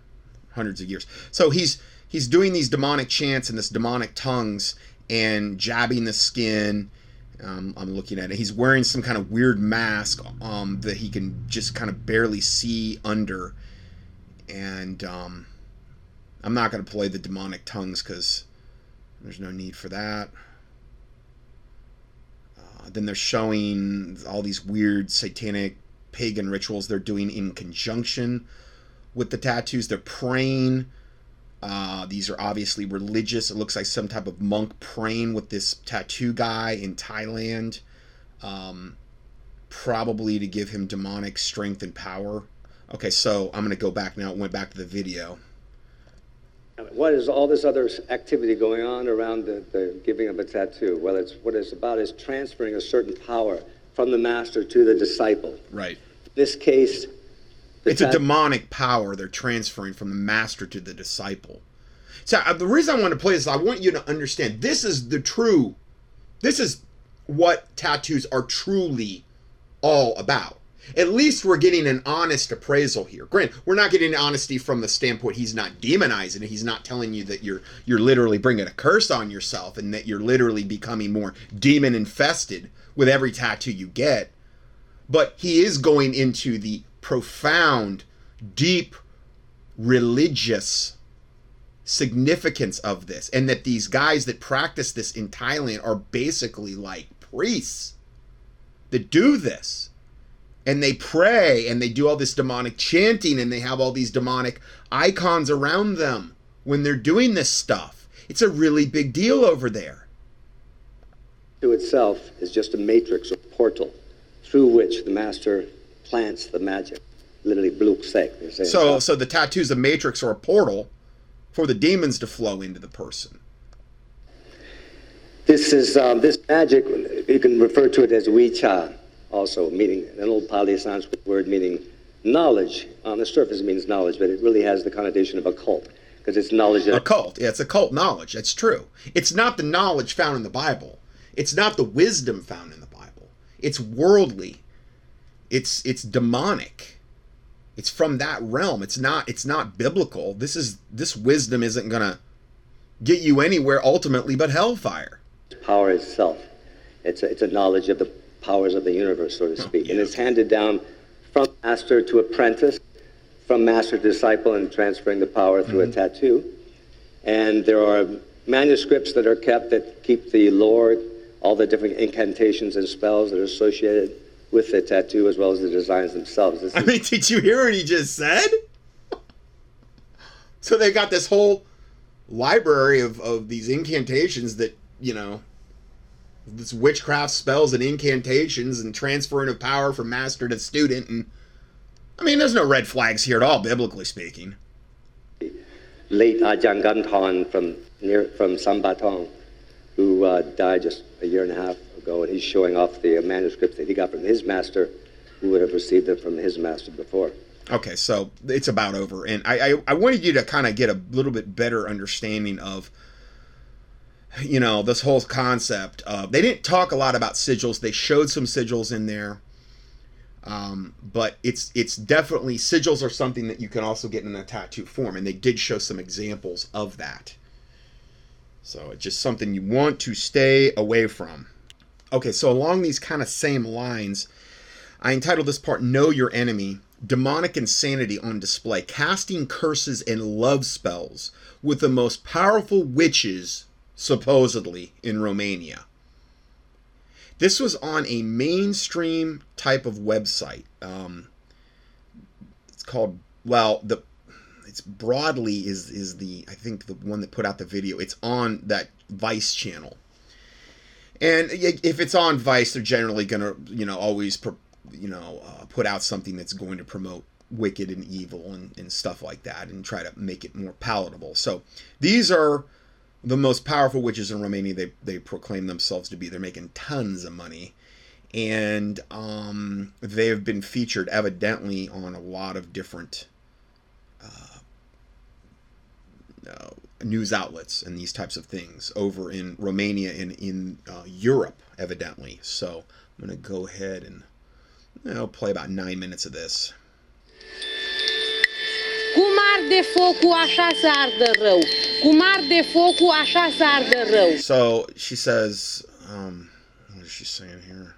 hundreds of years. So he's he's doing these demonic chants and this demonic tongues and jabbing the skin. Um, I'm looking at it. He's wearing some kind of weird mask um, that he can just kind of barely see under. And um, I'm not going to play the demonic tongues because there's no need for that. Uh, then they're showing all these weird satanic pagan rituals they're doing in conjunction with the tattoos. They're praying. Uh, these are obviously religious. It looks like some type of monk praying with this tattoo guy in Thailand, um, probably to give him demonic strength and power. Okay, so I'm going to go back now. It went back to the video. What is all this other activity going on around the, the giving of a tattoo? Well, it's what it's about is transferring a certain power from the master to the disciple. Right. This case, it's a demonic power they're transferring from the master to the disciple. So uh, the reason I want to play this, I want you to understand this is the true, this is what tattoos are truly all about. At least we're getting an honest appraisal here. Grant, we're not getting honesty from the standpoint he's not demonizing it. He's not telling you that you're you're literally bringing a curse on yourself and that you're literally becoming more demon infested with every tattoo you get. But he is going into the profound, deep religious significance of this and that these guys that practice this in Thailand are basically like priests that do this and they pray and they do all this demonic chanting and they have all these demonic icons around them when they're doing this stuff. It's a really big deal over there. To itself is just a matrix or portal through which the master plants the magic. Literally, bluksek. So, so the tattoo's a matrix or a portal for the demons to flow into the person. This is um, this magic. You can refer to it as wicha also meaning an old Pali Sanskrit word meaning knowledge. On the surface, it means knowledge, but it really has the connotation of occult because it's knowledge. That- occult, yeah, it's occult knowledge. That's true. It's not the knowledge found in the Bible. It's not the wisdom found in the Bible. It's worldly. It's it's demonic. It's from that realm. It's not it's not biblical. This is this wisdom isn't gonna get you anywhere ultimately but hellfire. Power itself. It's a, it's a knowledge of the powers of the universe, so to oh, speak. Oh, yeah. And it's handed down from master to apprentice, from master to disciple, and transferring the power through mm-hmm. a tattoo. And there are manuscripts that are kept that keep the lore, all the different incantations and spells that are associated with the tattoo, as well as the designs themselves. This I mean, did you hear what he just said? so they got this whole library of, of these incantations that, you know, this witchcraft spells and incantations and transferring of power from master to student and I mean there's no red flags here at all biblically speaking. Late Ajahn Ganthon from near from Sambatong who uh, died just a year and a half ago and he's showing off the manuscripts that he got from his master who would have received them from his master before. Okay, so it's about over. And I, I, I wanted you to kind of get a little bit better understanding of you know this whole concept they didn't talk a lot about sigils. They showed some sigils in there um, but it's it's definitely sigils are something that you can also get in a tattoo form and they did show some examples of that. So it's just something you want to stay away from okay so along these kind of same lines i entitled this part know your enemy demonic insanity on display casting curses and love spells with the most powerful witches supposedly, in Romania. This was on a mainstream type of website. Um, it's called, well, the it's broadly is is the I think the one that put out the video. It's on that Vice channel. And if it's on Vice, they're generally gonna you know always you know uh, put out something that's going to promote wicked and evil and, and stuff like that and try to make it more palatable. So these are the most powerful witches in Romania. They they proclaim themselves to be. They're making tons of money, and um, they have been featured evidently on a lot of different uh, uh, news outlets and these types of things over in Romania and in uh, Europe, evidently. So I'm gonna go ahead and you know, play about nine minutes of this. Cum arde focul, așa se ardă rău. Cum arde focul, așa se ardă rău. So she says, um, what is she saying here?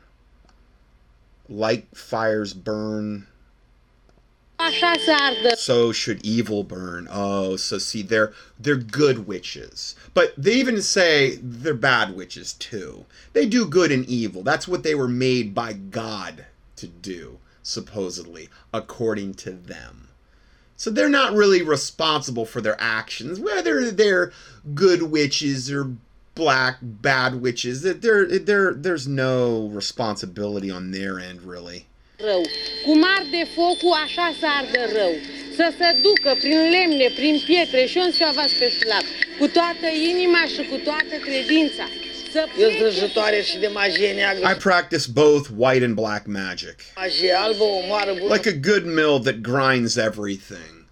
Like fires burn. So should evil burn. Oh, so see, they're they're good witches, but they even say they're bad witches too. They do good and evil. That's what they were made by God to do, supposedly, according to them. So they're not really responsible for their actions, whether they're good witches or black bad witches. There, there, there's no responsibility on their end, really. Rău. Cum arde focul, așa să ardă rău. Să se ducă prin lemne, prin pietre și un să pe șlap, cu toată inima și cu toată credința. I practice both white and black magic. Like a good mill that grinds everything.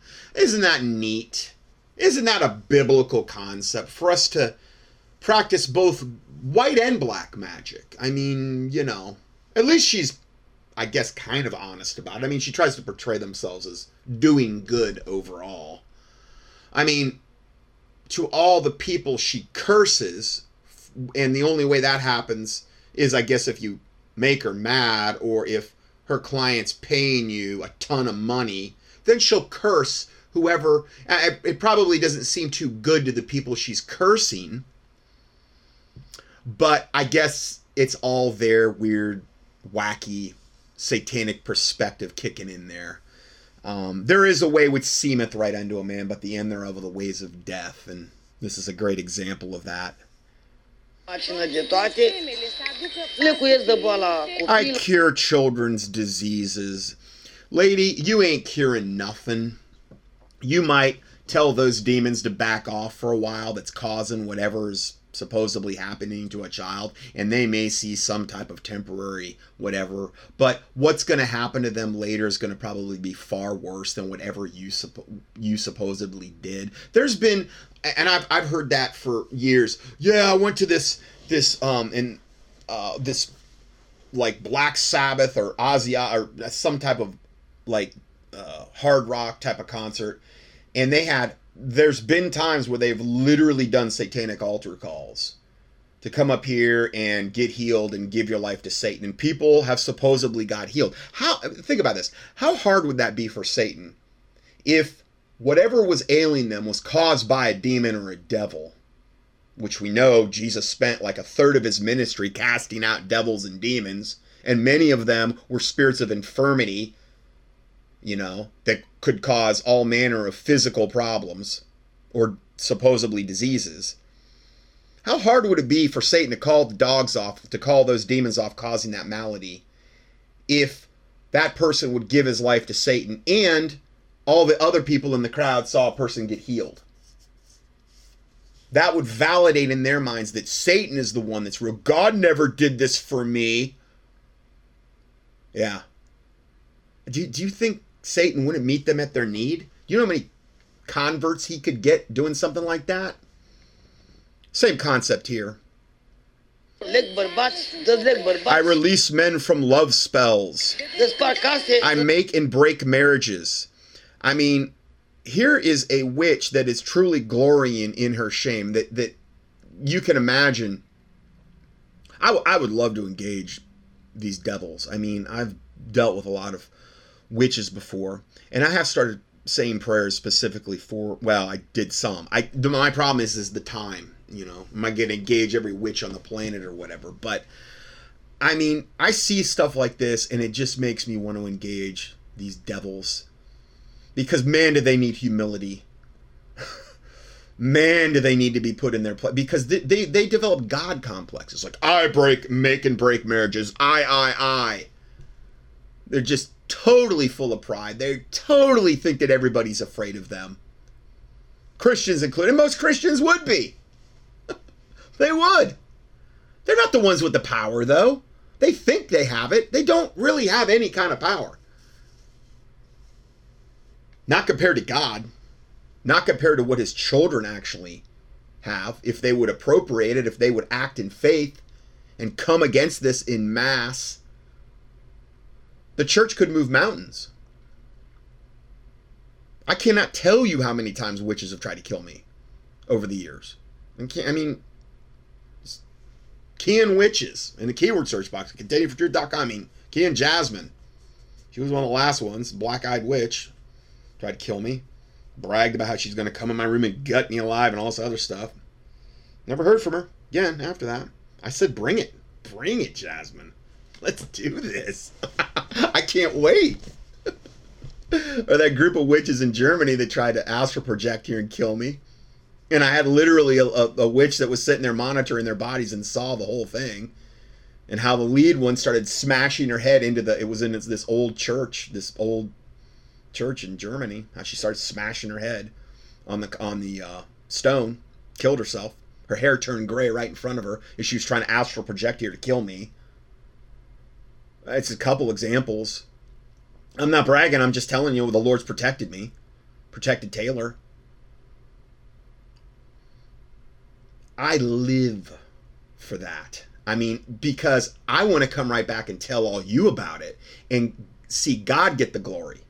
Isn't that neat? Isn't that a biblical concept for us to practice both white and black magic? I mean, you know, at least she's I guess, kind of honest about it. I mean, she tries to portray themselves as doing good overall. I mean, to all the people she curses, and the only way that happens is, I guess, if you make her mad or if her client's paying you a ton of money, then she'll curse whoever. It probably doesn't seem too good to the people she's cursing, but I guess it's all their weird, wacky, satanic perspective kicking in there. Um, there is a way which seemeth right unto a man, but the end thereof are the ways of death, and this is a great example of that. I cure children's diseases. Lady, you ain't curing nothing. You might tell those demons to back off for a while that's causing whatever's supposedly happening to a child and they may see some type of temporary whatever. But what's going to happen to them later is going to probably be far worse than whatever you suppo- you supposedly did. There's been and I've, I've heard that for years. Yeah i went to this this um and uh this like black sabbath or ozzy or some type of like uh, hard rock type of concert and they had there's been times where they've literally done satanic altar calls to come up here and get healed and give your life to Satan. And people have supposedly got healed. How think about this. How hard would that be for Satan if whatever was ailing them was caused by a demon or a devil? Which we know Jesus spent like a third of his ministry casting out devils and demons, and many of them were spirits of infirmity you know, that could cause all manner of physical problems or supposedly diseases. How hard would it be for Satan to call the dogs off, to call those demons off causing that malady, if that person would give his life to Satan and all the other people in the crowd saw a person get healed? That would validate in their minds that Satan is the one that's real. God never did this for me. Yeah. Do, do you think Satan wouldn't meet them at their need? You know how many converts he could get doing something like that? Same concept here. I release men from love spells. I make and break marriages. I mean, here is a witch that is truly glorying in her shame that that you can imagine. I, w- I would love to engage these devils. I mean, I've dealt with a lot of witches before, and I have started saying prayers specifically for. Well, I did some. I my problem is is the time. You know, am I going to engage every witch on the planet or whatever? But I mean, I see stuff like this, and it just makes me want to engage these devils because man, do they need humility. man, do they need to be put in their place because they, they they develop God complexes. Like I break, make and break marriages. I, I, I. They're just totally full of pride. They totally think that everybody's afraid of them. Christians included. Most Christians would be. they would. They're not the ones with the power, though. They think they have it. They don't really have any kind of power. Not compared to God. Not compared to what his children actually have. If they would appropriate it, if they would act in faith and come against this in mass the church could move mountains. I cannot tell you how many times witches have tried to kill me over the years. I mean, Kian Witches in the keyword search box, contendingfortruth.com. I mean, Kian Jasmine. She was one of the last ones, black eyed witch. Tried to kill me. Bragged about how she's going to come in my room and gut me alive and all this other stuff. Never heard from her again after that. I said, bring it. Bring it, Jasmine. Let's do this. I can't wait. or that group of witches in Germany that tried to astral project here and kill me. And I had literally a, a, a, witch that was sitting there monitoring their bodies and saw the whole thing. And how the lead one started smashing her head into the. It was in this old church, this old church in Germany. How she started smashing her head on the on the uh, stone, killed herself. Her hair turned gray right in front of her as she was trying to astral project here to kill me. It's a couple examples. I'm not bragging. I'm just telling you the Lord's protected me, protected Taylor. I live for that. I mean, because I want to come right back and tell all you about it and see God get the glory,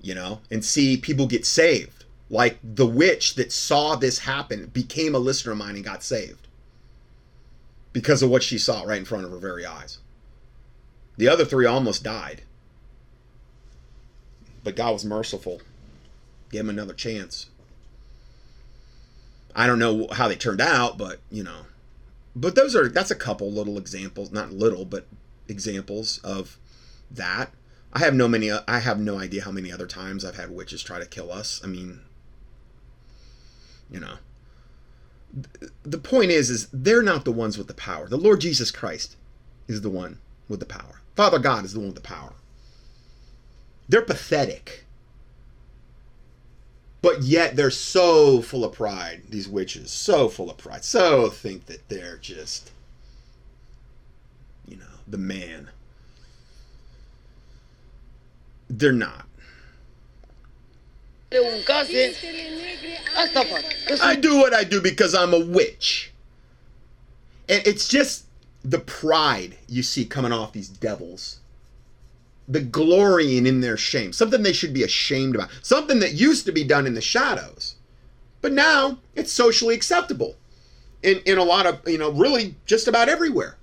you know, and see people get saved. Like the witch that saw this happen became a listener of mine and got saved because of what she saw right in front of her very eyes. The other three almost died. But God was merciful, gave him another chance. I don't know how they turned out, but you know. But those are that's a couple little examples, not little, but examples of that. I have no many I have no idea how many other times I've had witches try to kill us. I mean, you know. The point is is they're not the ones with the power. The Lord Jesus Christ is the one with the power. Father God is the one with the power. They're pathetic. But yet they're so full of pride, these witches, so full of pride, so think that they're just, you know, the man. They're not. I do what I do because I'm a witch. And it's just the pride you see coming off these devils. The glorying in their shame. Something they should be ashamed about. Something that used to be done in the shadows. But now it's socially acceptable. In in a lot of, you know, really just about everywhere.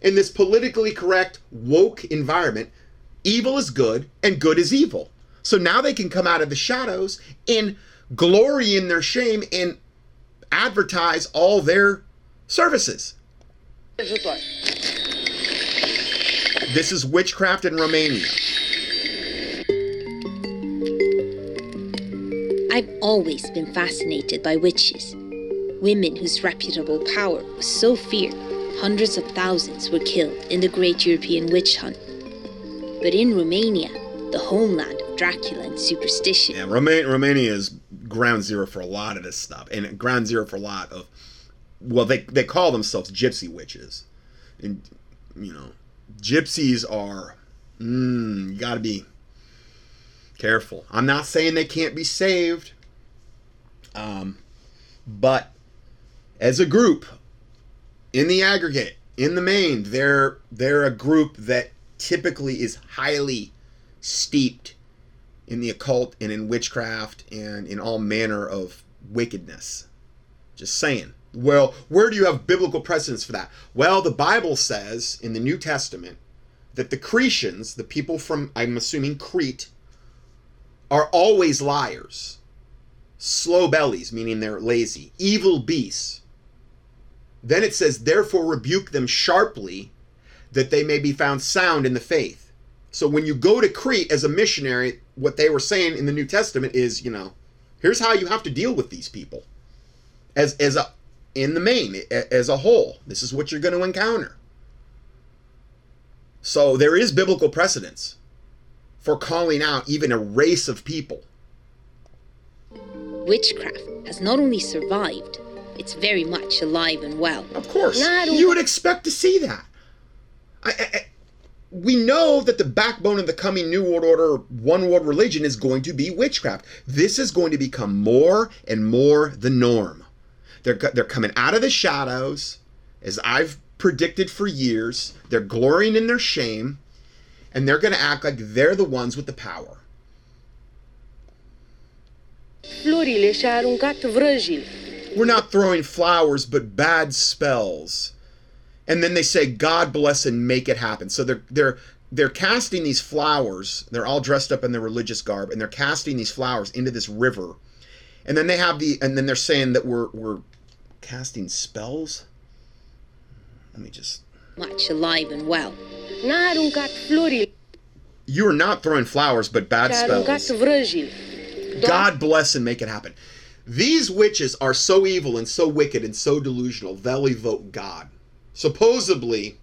In this politically correct woke environment, evil is good and good is evil. So now they can come out of the shadows and glory in their shame and advertise all their services. This is witchcraft in Romania. I've always been fascinated by witches. Women whose reputable power was so feared, hundreds of thousands were killed in the great European witch hunt. But in Romania, the homeland of Dracula and superstition, Yeah, Roma- Romania is ground zero for a lot of this stuff, and ground zero for a lot of, well, they they call themselves gypsy witches, and you know, gypsies are, mm, you got to be careful. I'm not saying they can't be saved, um, but as a group, in the aggregate, in the main, they're they're a group that typically is highly steeped in the occult and in witchcraft and in all manner of wickedness. Just saying. Well, where do you have biblical precedence for that? Well, the Bible says in the New Testament that the Cretians, the people from, I'm assuming, Crete, are always liars, slow bellies, meaning they're lazy, evil beasts. Then it says, therefore rebuke them sharply that they may be found sound in the faith. So when you go to Crete as a missionary, what they were saying in the New Testament is, you know, here's how you have to deal with these people. As as a in the main, as a whole, this is what you're going to encounter. So there is biblical precedence for calling out even a race of people. witchcraft has not only survived, it's very much alive and well. Of course, N-are you would expect to see that. I, I, I- we know that the backbone of the coming New World Order, one world religion, is going to be witchcraft. This is going to become more and more the norm. They're they're coming out of the shadows, as I've predicted for years. They're glorying in their shame, and they're going to act like they're the ones with the power. Florile și-a aruncat vrăjile. We're not throwing flowers, but bad spells. And then they say, God bless and make it happen. So they're they're they're casting these flowers. They're all dressed up in their religious garb, and they're casting these flowers into this river. And then they have the and then they're saying that we're we're casting spells. Let me just Much alive and well. N-a aruncat florile, you are not throwing flowers, but bad spells. God bless and make it happen. These witches are so evil and so wicked and so delusional, they'll evoke God. Supposedly,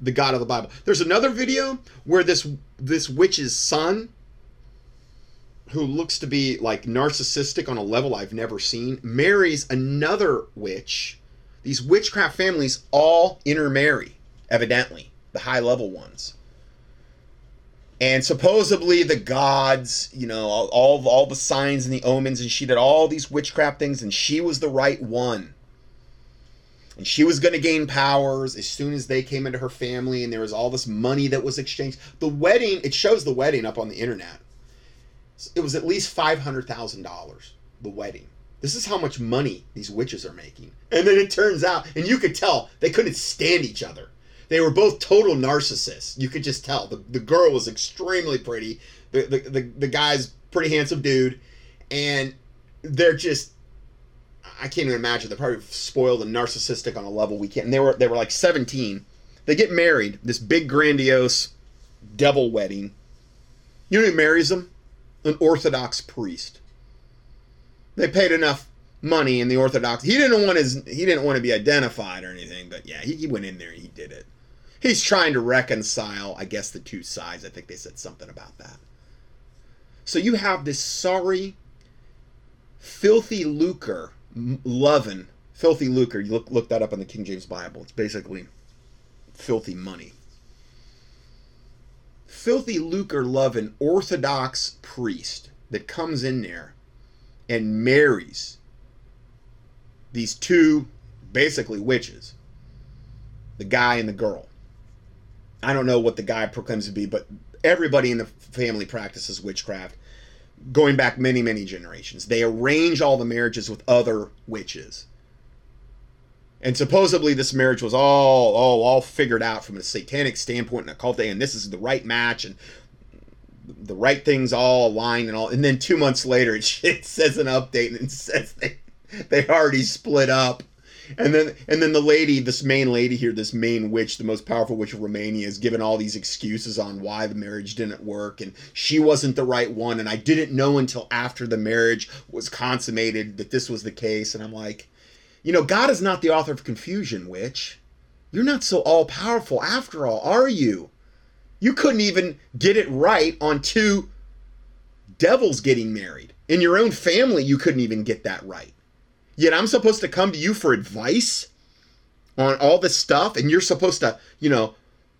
the God of the Bible. There's another video where this this witch's son, who looks to be like narcissistic on a level I've never seen, marries another witch. These witchcraft families all intermarry, evidently, the high level ones and supposedly the gods, you know, all, all the signs and the omens, and she did all these witchcraft things, and she was the right one. and she was going to gain powers as soon as they came into her family and there was all this money that was exchanged the wedding it shows the wedding up on the internet it was at least $500000 the wedding this is how much money these witches are making and then it turns out and you could tell they couldn't stand each other they were both total narcissists you could just tell the, the girl was extremely pretty the, the, the, the guy's pretty handsome dude and they're just I can't even imagine. They're probably spoiled and narcissistic on a level we can't. And they were they were like 17. They get married. This big grandiose devil wedding. You know who marries them? An Orthodox priest. They paid enough money in the Orthodox. He didn't want his he didn't want to be identified or anything, but yeah, he, he went in there and he did it. He's trying to reconcile, I guess, the two sides. I think they said something about that. So you have this sorry, filthy lucre loving filthy lucre. You look look that up in the King James Bible. It's basically filthy money. Filthy lucre loving Orthodox priest that comes in there and marries these two basically witches, the guy and the girl. I don't know what the guy proclaims to be, but everybody in the family practices witchcraft going back many, many generations. They arrange all the marriages with other witches. And supposedly this marriage was all, all, all figured out from a satanic standpoint and occult day. and this is the right match and the right things all aligned and all. And then two months later, it, it says an update and it says they they already split up and then and then the lady, this main lady here, this main witch, the most powerful witch of Romania, is given all these excuses on why the marriage didn't work and she wasn't the right one. And I didn't know until after the marriage was consummated that this was the case. And I'm like, you know, God is not the author of confusion, witch. You're not so all powerful after all, are you? You couldn't even get it right on two devils getting married. In your own family, you couldn't even get that right. Yet I'm supposed to come to you for advice on all this stuff, and you're supposed to, you know,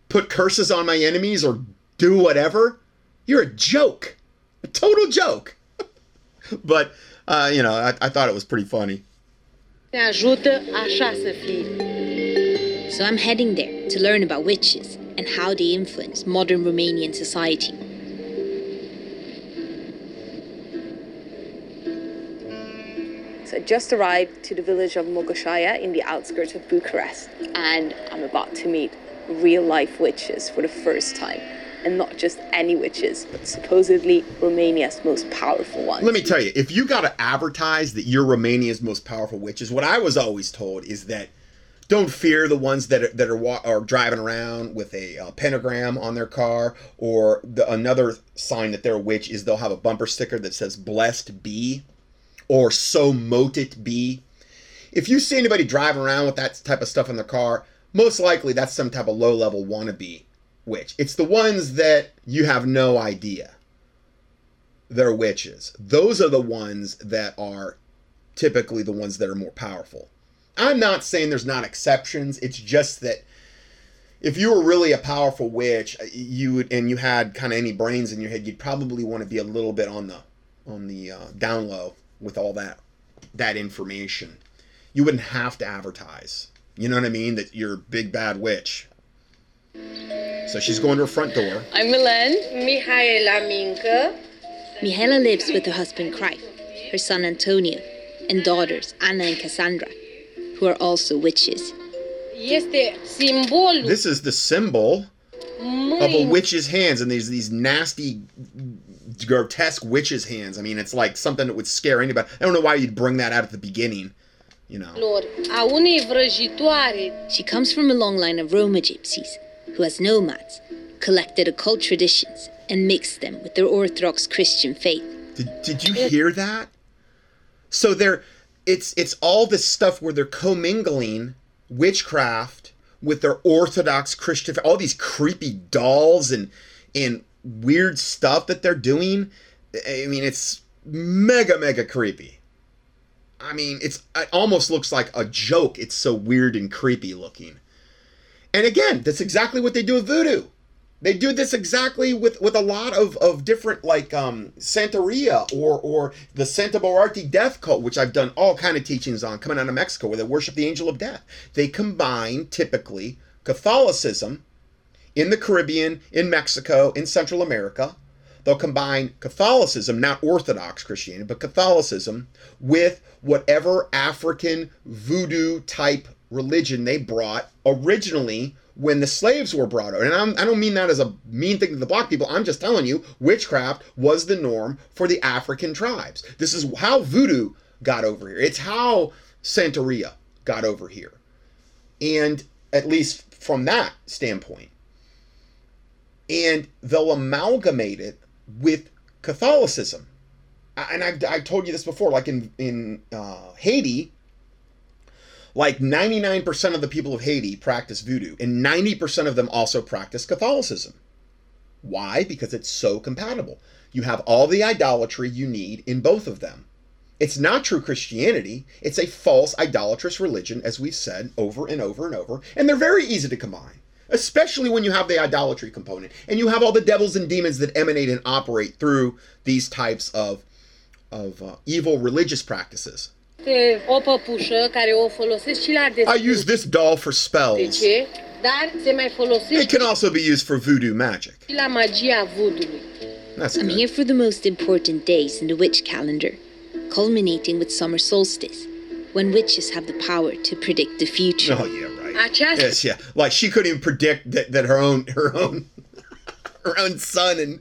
put curses on my enemies or do whatever. You're a joke, a total joke. but, uh, you know, I, I thought it was pretty funny. So I'm heading there to learn about witches and how they influence modern Romanian society. So I just arrived to the village of Mogoșoaia in the outskirts of Bucharest, and I'm about to meet real life witches for the first time. And not just any witches, but supposedly Romania's most powerful ones. Let me tell you, if you got to advertise that you're Romania's most powerful witches, what I was always told is that don't fear the ones that are, that are, are driving around with a uh, pentagram on their car, or the, another sign that they're a witch is they'll have a bumper sticker that says "Blessed be." or so mote it be. If you see anybody driving around with that type of stuff in their car, most likely that's some type of low level wannabe witch. It's the ones that you have no idea they're witches. Those are the ones that are typically the ones that are more powerful. I'm not saying there's not exceptions. It's just that if you were really a powerful witch, you would, and you had kind of any brains in your head, you'd probably want to be a little bit on the on the uh, down low with all that that information. You wouldn't have to advertise. You know what I mean? That you're a big bad witch. So she's going to her front door. I'm Milen. Mihaela Minca. Mihaela lives with her husband Craig, her son Antonio, and daughters Anna and Cassandra, who are also witches. Este simbolul This is the symbol of a witch's hands, and there's these nasty grotesque witch's hands. I mean, it's like something that would scare anybody. I don't know why you'd bring that out at the beginning, you know. lor, a unei vrăjitoare She comes from a long line of Roma gypsies, who, as nomads, collected occult traditions and mixed them with their Orthodox Christian faith. Did, did you hear that? So they're it's it's all this stuff where they're commingling witchcraft with their Orthodox Christian all these creepy dolls and and weird stuff that they're doing. I mean, it's mega mega creepy. I mean, it's it almost looks like a joke. It's so weird and creepy looking. And again, that's exactly what they do with voodoo. They do this exactly with, with a lot of, of different like um, Santeria or or the Santa Muerte death cult, which I've done all kind of teachings on coming out of Mexico, where they worship the angel of death. They combine typically Catholicism in the Caribbean, in Mexico, in Central America. They'll combine Catholicism, not Orthodox Christianity, but Catholicism with whatever African voodoo type religion they brought originally when the slaves were brought over. And I'm, I do not mean that as a mean thing to the black people. I'm just telling you, witchcraft was the norm for the African tribes. This is how voodoo got over here. It's how Santeria got over here. And at least from that standpoint. And they'll amalgamate it with Catholicism. And I've, I've told you this before, like in, in uh, Haiti, like 99% of the people of Haiti practice voodoo, and 90% of them also practice Catholicism. Why? Because it's so compatible. You have all the idolatry you need in both of them. It's not true Christianity, it's a false idolatrous religion, as we've said over and over and over, and they're very easy to combine. Especially when you have the idolatry component and you have all the devils and demons that emanate and operate through these types of, of uh, evil religious practices. O păpușă care o folosesc și la I use this doll for spells. De ce? Dar se mai folosește It can also be used for voodoo magic. și la magia voodoo That's I'm good. here for the most important days in the witch calendar, culminating with summer solstice, when witches have the power to predict the future. Oh yeah, right. Aceasta Yes, yeah. Like she couldn't even predict that, that her own her own her own son and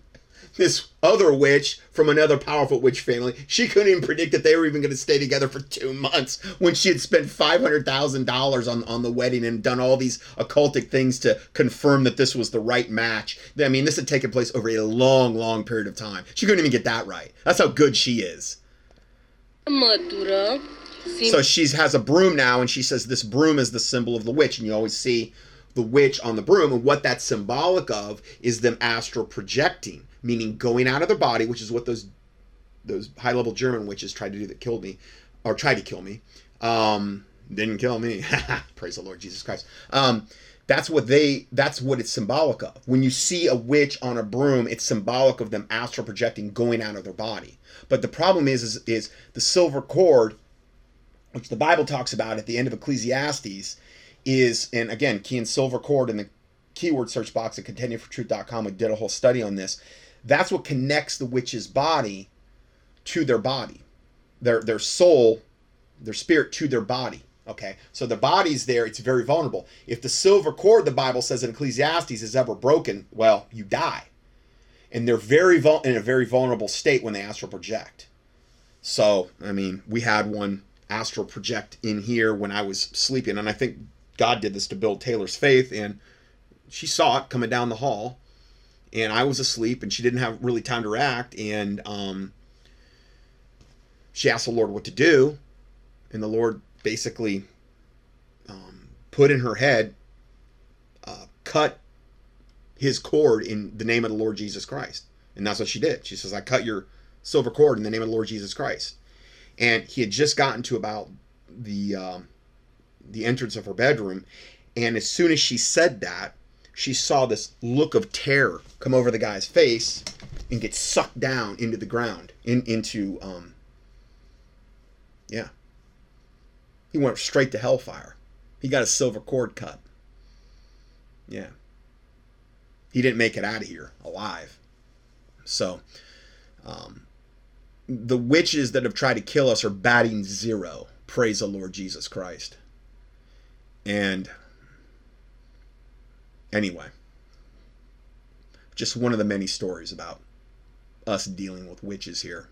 this other witch from another powerful witch family, she couldn't even predict that they were even going to stay together for two months when she had spent five hundred thousand dollars on on the wedding and done all these occultic things to confirm that this was the right match. I mean, this had taken place over a long, long period of time. She couldn't even get that right. That's how good she is. So she has a broom now, and she says this broom is the symbol of the witch, and you always see the witch on the broom, and what that's symbolic of is them astral projecting, meaning going out of their body, which is what those those high level German witches tried to do that killed me, or tried to kill me. Um, didn't kill me. Praise the Lord Jesus Christ. Um, that's what they. That's what it's symbolic of. When you see a witch on a broom, it's symbolic of them astral projecting, going out of their body. But the problem is, is, is the silver cord which the Bible talks about at the end of Ecclesiastes, is, and again, key in silver cord in the keyword search box at contendingfortruth.com. We did a whole study on this. That's what connects the witch's body to their body, their their soul, their spirit to their body. Okay, so the body's there; it's very vulnerable. If the silver cord, the Bible says in Ecclesiastes, is ever broken, well, you die, and they're very vul- in a very vulnerable state when they astral project. So, I mean, we had one astral project in here when I was sleeping, and I think God did this to build Taylor's faith, and she saw it coming down the hall, and I was asleep, and she didn't have really time to react, and um, she asked the Lord what to do, and the Lord basically um, put in her head, uh, cut his cord in the name of the Lord Jesus Christ, and that's what she did. She says, "I cut your silver cord in the name of the Lord Jesus Christ." and he had just gotten to about the um, the entrance of her bedroom, and as soon as she said that, she saw this look of terror come over the guy's face and get sucked down into the ground, in into um, yeah. He went straight to hellfire. He got a silver cord cut. Yeah. He didn't make it out of here alive. So, um, the witches that have tried to kill us are batting zero. Praise the Lord Jesus Christ. And anyway, just one of the many stories about us dealing with witches here.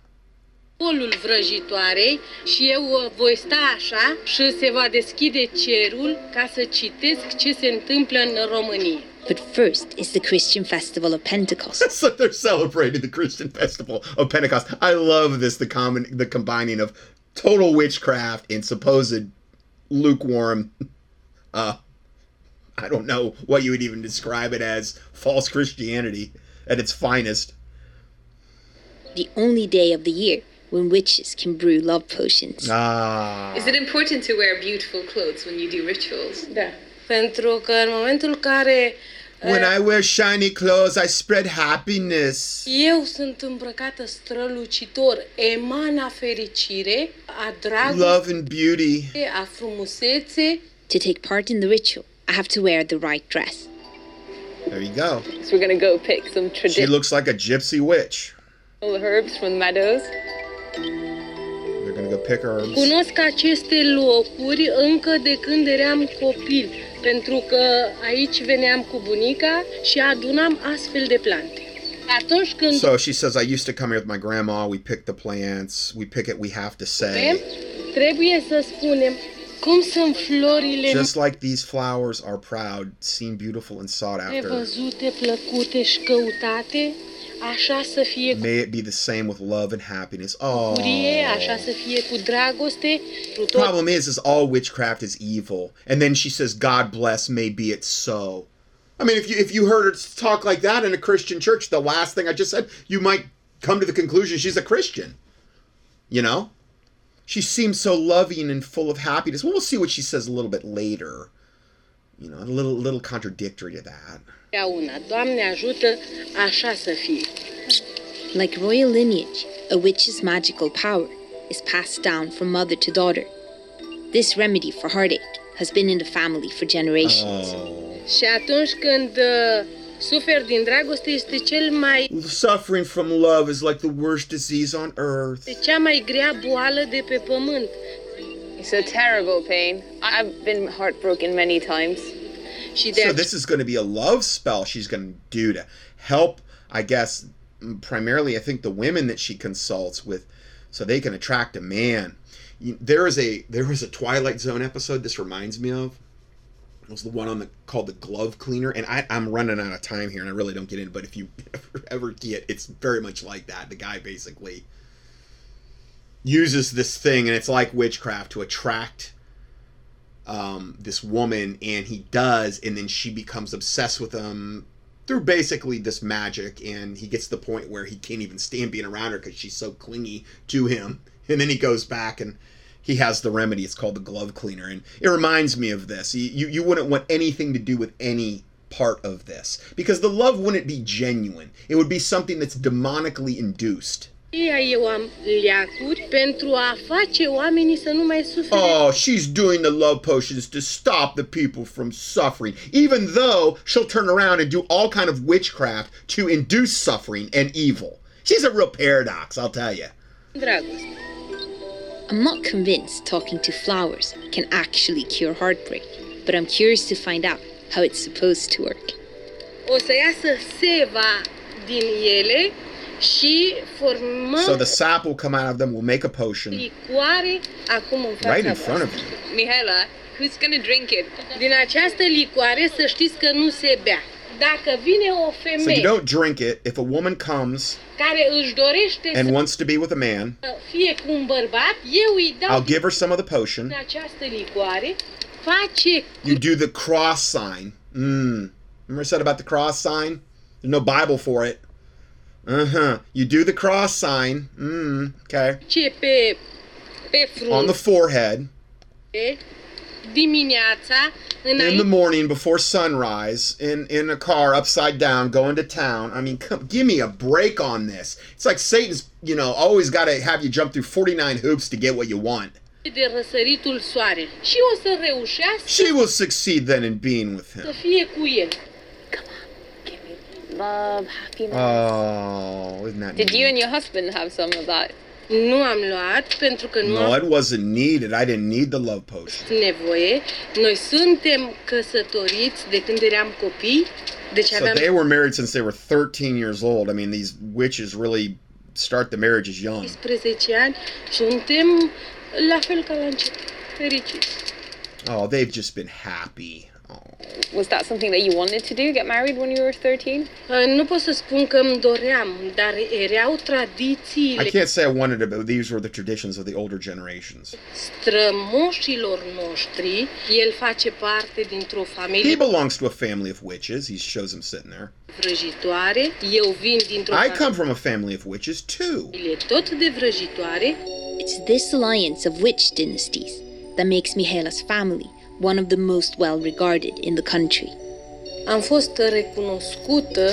polul vrăjitoarei și eu voi sta așa și se va deschide cerul ca să citesc ce se întâmplă în România. But first is the Christian festival of Pentecost. so they're celebrating the Christian festival of Pentecost. I love this the common the combining of total witchcraft and supposed lukewarm uh I don't know what you would even describe it as false Christianity at its finest. the only day of the year when witches can brew love potions. Ah. Is it important to wear beautiful clothes when you do rituals? Da. Pentru că în momentul care When I wear shiny clothes, I spread happiness. Eu sunt îmbrăcată strălucitor, emana fericire, a dragostei, Love and beauty. a frumusețe. To take part in the ritual, I have to wear the right dress. There you go. So we're gonna go pick some She looks like a gypsy witch. herbs from the meadows. They're gonna go pick herbs. Cunosc aceste locuri încă de când eram copil, pentru că aici veneam cu bunica și adunam astfel de plante. Atunci când So she says, I used to come here with my grandma. We pick the plants. We pick it. We have to vrem, say. trebuie să spunem cum sunt florile Just like these flowers are proud, seen beautiful and sought after. plăcute și căutate, așa să fie May it be the same with love and happiness. Oh. bucurie, așa să fie cu dragoste, The problem is, is all witchcraft is evil. And then she says, God bless, may be it so. I mean, if you if you heard her talk like that in a Christian church, the last thing I just said, you might come to the conclusion she's a Christian. You know? She seems so loving and full of happiness. Well, we'll see what she says a little bit later. You know, a little little contradictory to that. una. Doamne ajută, așa să fie. Like royal lineage, a witch's magical power is passed down from mother to daughter. This remedy for heartache has been in the family for generations. Oh. Și atunci când uh, suferi din dragoste este cel mai Suffering from love is like the worst disease on earth. este cea mai grea boală de pe pământ. It's a terrible pain. I've been heartbroken many times. Și de So this is going to be a love spell she's going to do to help, I guess, primarily I think the women that she consults with, so they can attract a man. There is a there was a Twilight Zone episode. This reminds me of. Was the one on the called the Glove Cleaner, and I, I'm running out of time here, and I really don't get into. But if you ever, ever get, it's very much like that. The guy basically uses this thing, and it's like witchcraft to attract um, this woman, and he does, and then she becomes obsessed with him through basically this magic, and he gets to the point where he can't even stand being around her because she's so clingy to him, and then he goes back and he has the remedy. It's called the glove cleaner, and it reminds me of this. You you, wouldn't want anything to do with any part of this because the love wouldn't be genuine. It would be something that's demonically induced. eu am leacuri pentru a face oamenii să nu mai. Oh, she's doing the love potions to stop the people from suffering, even though she'll turn around and do all kind of witchcraft to induce suffering and evil. She's a real paradox, I'll tell you. Dragoste. I'm not convinced talking to flowers can actually cure heartbreak, but I'm curious to find out how it's supposed to work. O să iasă seva din ele și formăm So the sap will come out of them, we'll make a potion licoare acum în fața right in front of you. Mihaela, who's gonna drink it? Din această licoare să știți că nu se bea. Dacă vine o So you don't drink it. If a woman comes care își dorește and wants to be with a man, fie cu un bărbat, eu îi dau I'll give her some of the potion. această licoare, face You do the cross sign. Mm. Remember I said about the cross sign? There's no Bible for it. Uh huh. You do the cross sign. Mm. Okay. ce pe, pe On the forehead. Dimineața in the morning before sunrise in in a car upside down going to town. I mean come, give me a break on this. It's like satan's you know always got to have you jump through 49 hoops to get what you want. De răsăritul soarelui. Și o să reușească she will succeed then in being with să him fie cu el. Give me love, happiness. oh isn't that Did you and your husband have some of that? Nu am luat pentru că nu no am it wasn't needed i didn't need the love potion nevoie. Noi suntem căsătoriți de când eram copii, deci so aveam they were married since they were 13 years old i mean these witches really start the marriages young 13 ani suntem la fel ca la început, fericiți. oh they've just been happy. Was that something that you wanted to do? Get married when you were 13? Uh, Nu pot să spun că îmi doream, dar erau tradițiile i can't say i wanted it but these were the traditions of the older generations strămoșilor noștri. El face parte dintr-o familie. He belongs to a family of witches. He shows him sitting there. vrăjitoare. Eu vin dintr-o I come from a family of witches too. familie tot de vrăjitoare. It's this alliance of witch dynasties that makes Mihaela's family one of the most well regarded in the country. am fost recunoscută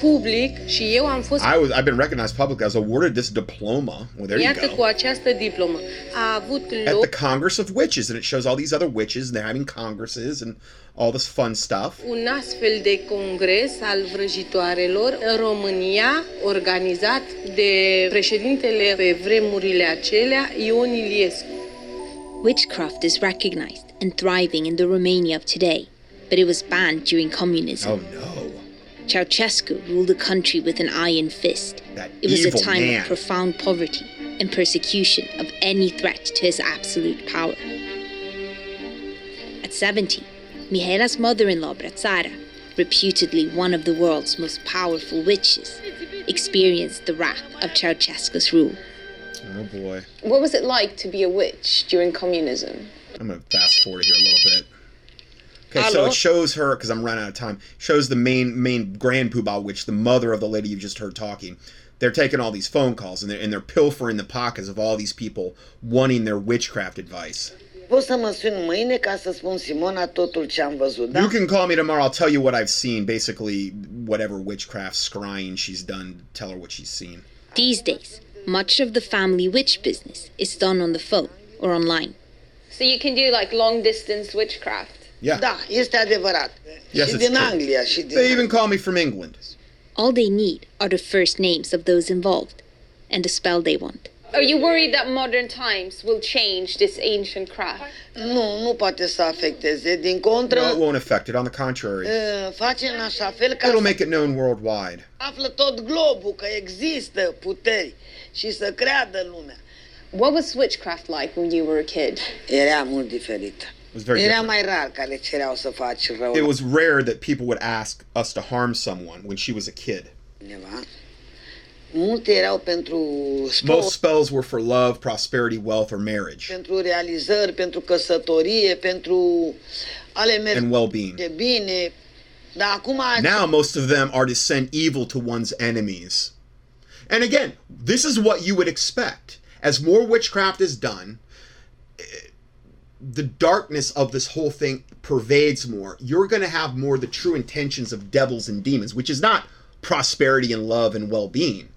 public și eu am fost I was I've been recognized publicly. I was awarded this diploma. Well, there you Iată cu go. această diplomă. A avut At the Congress of Witches, and it shows all these other witches, and they're having congresses and all this fun stuff. un astfel de congres al vrăjitoarelor în România, organizat de președintele pe vremurile acelea, Ion Iliescu. Witchcraft is recognized and thriving in the Romania of today, but it was banned during communism. Oh no, Ceausescu ruled the country with an iron fist. that It was a time man. of profound poverty and persecution of any threat to his absolute power. At 70, Mihaela's mother in law, Bratara, reputedly one of the world's most powerful witches, experienced the wrath of Ceausescu's rule. Oh boy, What was it like to be a witch during communism? I'm gonna fast forward here a little bit. Okay, so it shows her because I'm running out of time. Shows the main main grand poobah witch, the mother of the lady you just heard talking. They're taking all these phone calls and they're and they're pilfering the pockets of all these people wanting their witchcraft advice. Poți să mă suni mâine ca să spun Simona totul ce am văzut, da? You can call me tomorrow. I'll tell you what I've seen. Basically, whatever witchcraft scrying she's done, tell her what she's seen. These days, much of the family witch business is done on the phone or online. So you can do like long distance witchcraft. Yeah. Da, este adevărat. Yes, și it's din. Anglia și din... They even call me from England. All they need are the first names of those involved and the spell they want. Are you worried that modern times will change this ancient craft? Nu, nu poate să afecteze. Din No, it won't affect it. On the contrary, uh, face în așa fel ca it'll make it known worldwide. află tot globul că există puteri și să creadă lumea. What was witchcraft like when you were a kid? Era mult diferit. It was very Era different. mai rar care cereau să faci rău It was rare that people would ask us to harm someone when she was a kid. cineva. Multe erau pentru sport, Most spells were for love, prosperity, wealth, or marriage pentru realizări, pentru căsătorie, pentru ale merge and well-being. bine. Dar acum Now most of them are to send evil to one's enemies. And again, this is what you would expect. As more witchcraft is done, the darkness of this whole thing pervades more. You're going to have more the true intentions of devils and demons, which is not prosperity and love and well-being.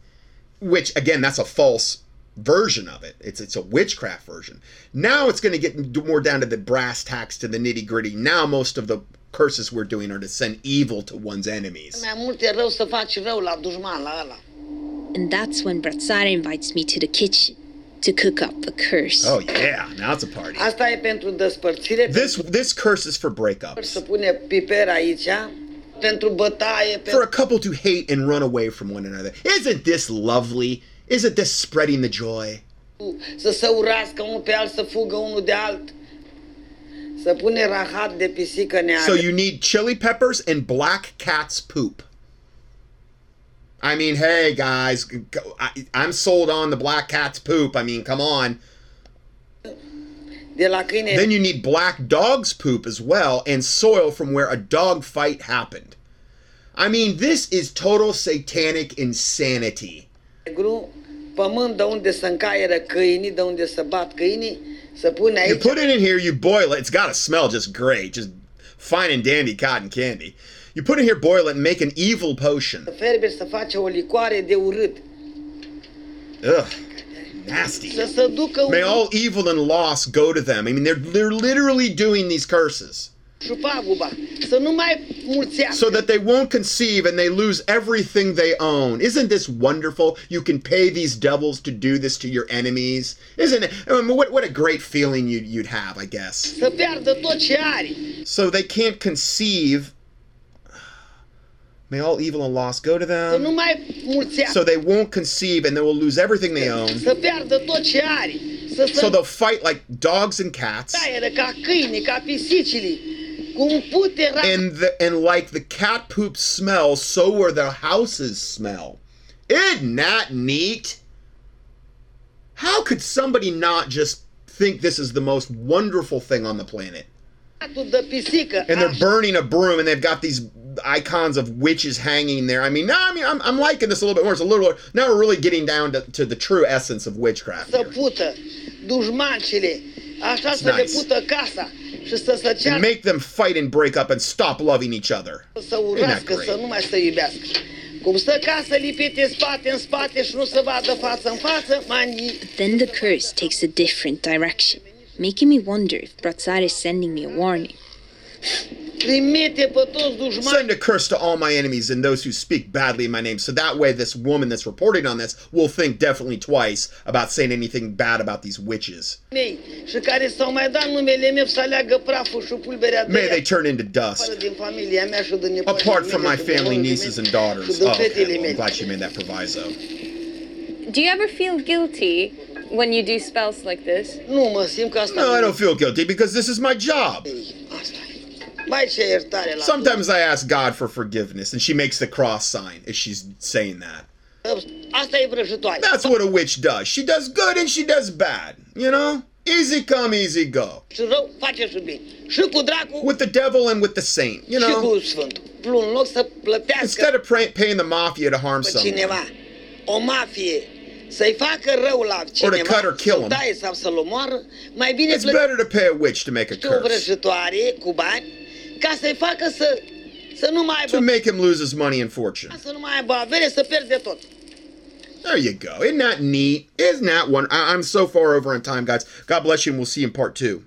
Which again, that's a false version of it. It's it's a witchcraft version. Now it's going to get more down to the brass tacks, to the nitty gritty. Now most of the curses we're doing are to send evil to one's enemies. And that's when Bratara invites me to the kitchen to cook up a curse. Oh yeah, now it's a party. Asta e pentru despărțire, This this curse is for pentru breakups, să pune piper aici, pentru bătaie, for a couple to hate and run away from one another. Isn't this lovely? Isn't this spreading the joy? să se urască unul pe alt, să fugă unul de alt. Să pune rahat de pisică neagră. So you need chili peppers and black cat's poop. I mean, hey guys, I, I'm sold on the black cat's poop. I mean, come on. De la câine Then you need black dog's poop as well and soil from where a dog fight happened. I mean, this is total satanic insanity. pământ de unde să încaieră câinii, de unde să bat câinii, să pune You put it in here, you boil it. It's got to smell just great, just fine and dandy cotton candy. You put it here, boil it, and make an evil potion. ferbe să face o licoare de urât. Ugh, nasty. Să se ducă May all evil and loss go to them. I mean, they're they're literally doing these curses șupaguba, să nu so that they won't conceive and they lose everything they own. Isn't this wonderful? You can pay these devils to do this to your enemies. Isn't it? I mean, what what a great feeling you'd, you'd have, I guess. Să piardă tot ce. So they can't conceive. May all evil and loss go to them. So they won't conceive and they will lose everything they own. Să piardă tot ce are. Să So they'll fight like dogs and cats. taieră ca câini, ca pisicile. Cu un pute ra- And the and like the cat poop smells, so are their houses smell. Isn't that neat? How could somebody not just think this is the most wonderful thing on the planet? ratul de pisică. And they're burning a broom, and they've got these icons of witches hanging there. I mean, no, I mean, I'm, I'm liking this a little bit more. It's a little now we're really getting down to, to the true essence of witchcraft. Să here. pută dușmancile. Așa să nice. le pută casa. și să se and make them fight and break up and stop loving each other. să urască, great? să nu mai să iubească. Cum stă casă lipite în spate, în spate și nu se vadă față în față, mani, Then the curse takes a different direction, making me wonder if Bratzar is sending me a warning. Send a curse to all my enemies and those who speak badly in my name. So that way, this woman that's reporting on this will think definitely twice about saying anything bad about these witches. mei și care s-au mai dat numele meu să aleagă praful și pulberea de May they turn into dust. afară din familia mea și din nepoții Apart from my family, nieces and daughters. Oh, okay. Well, I'm glad she made that proviso. Do you ever feel guilty when you do spells like this? Nu mă simt că asta No, I don't feel guilty because this is my job. Sometimes I ask God for forgiveness, and she makes the cross sign as she's saying that. That's what a witch does. She does good and she does bad. You know? Easy come, easy go. Și rău face și bine. Și cu dracu With the devil and with the saint. You know? cu Sfântul. Plus, în loc să plătească Instead of paying the mafia to harm someone. cineva, o mafie, să-i facă rău la cineva, cut or kill să-l him. sau să-l omoară, mai bine It's better to pay a witch to make a curse. cu bani ca să-i facă să, să nu mai To make him lose his money and fortune. să nu mai aibă avere, să pierde tot. There you go. Isn't that neat? Isn't that one? I- I'm so far over on time, guys. God bless you, and we'll see you in part two.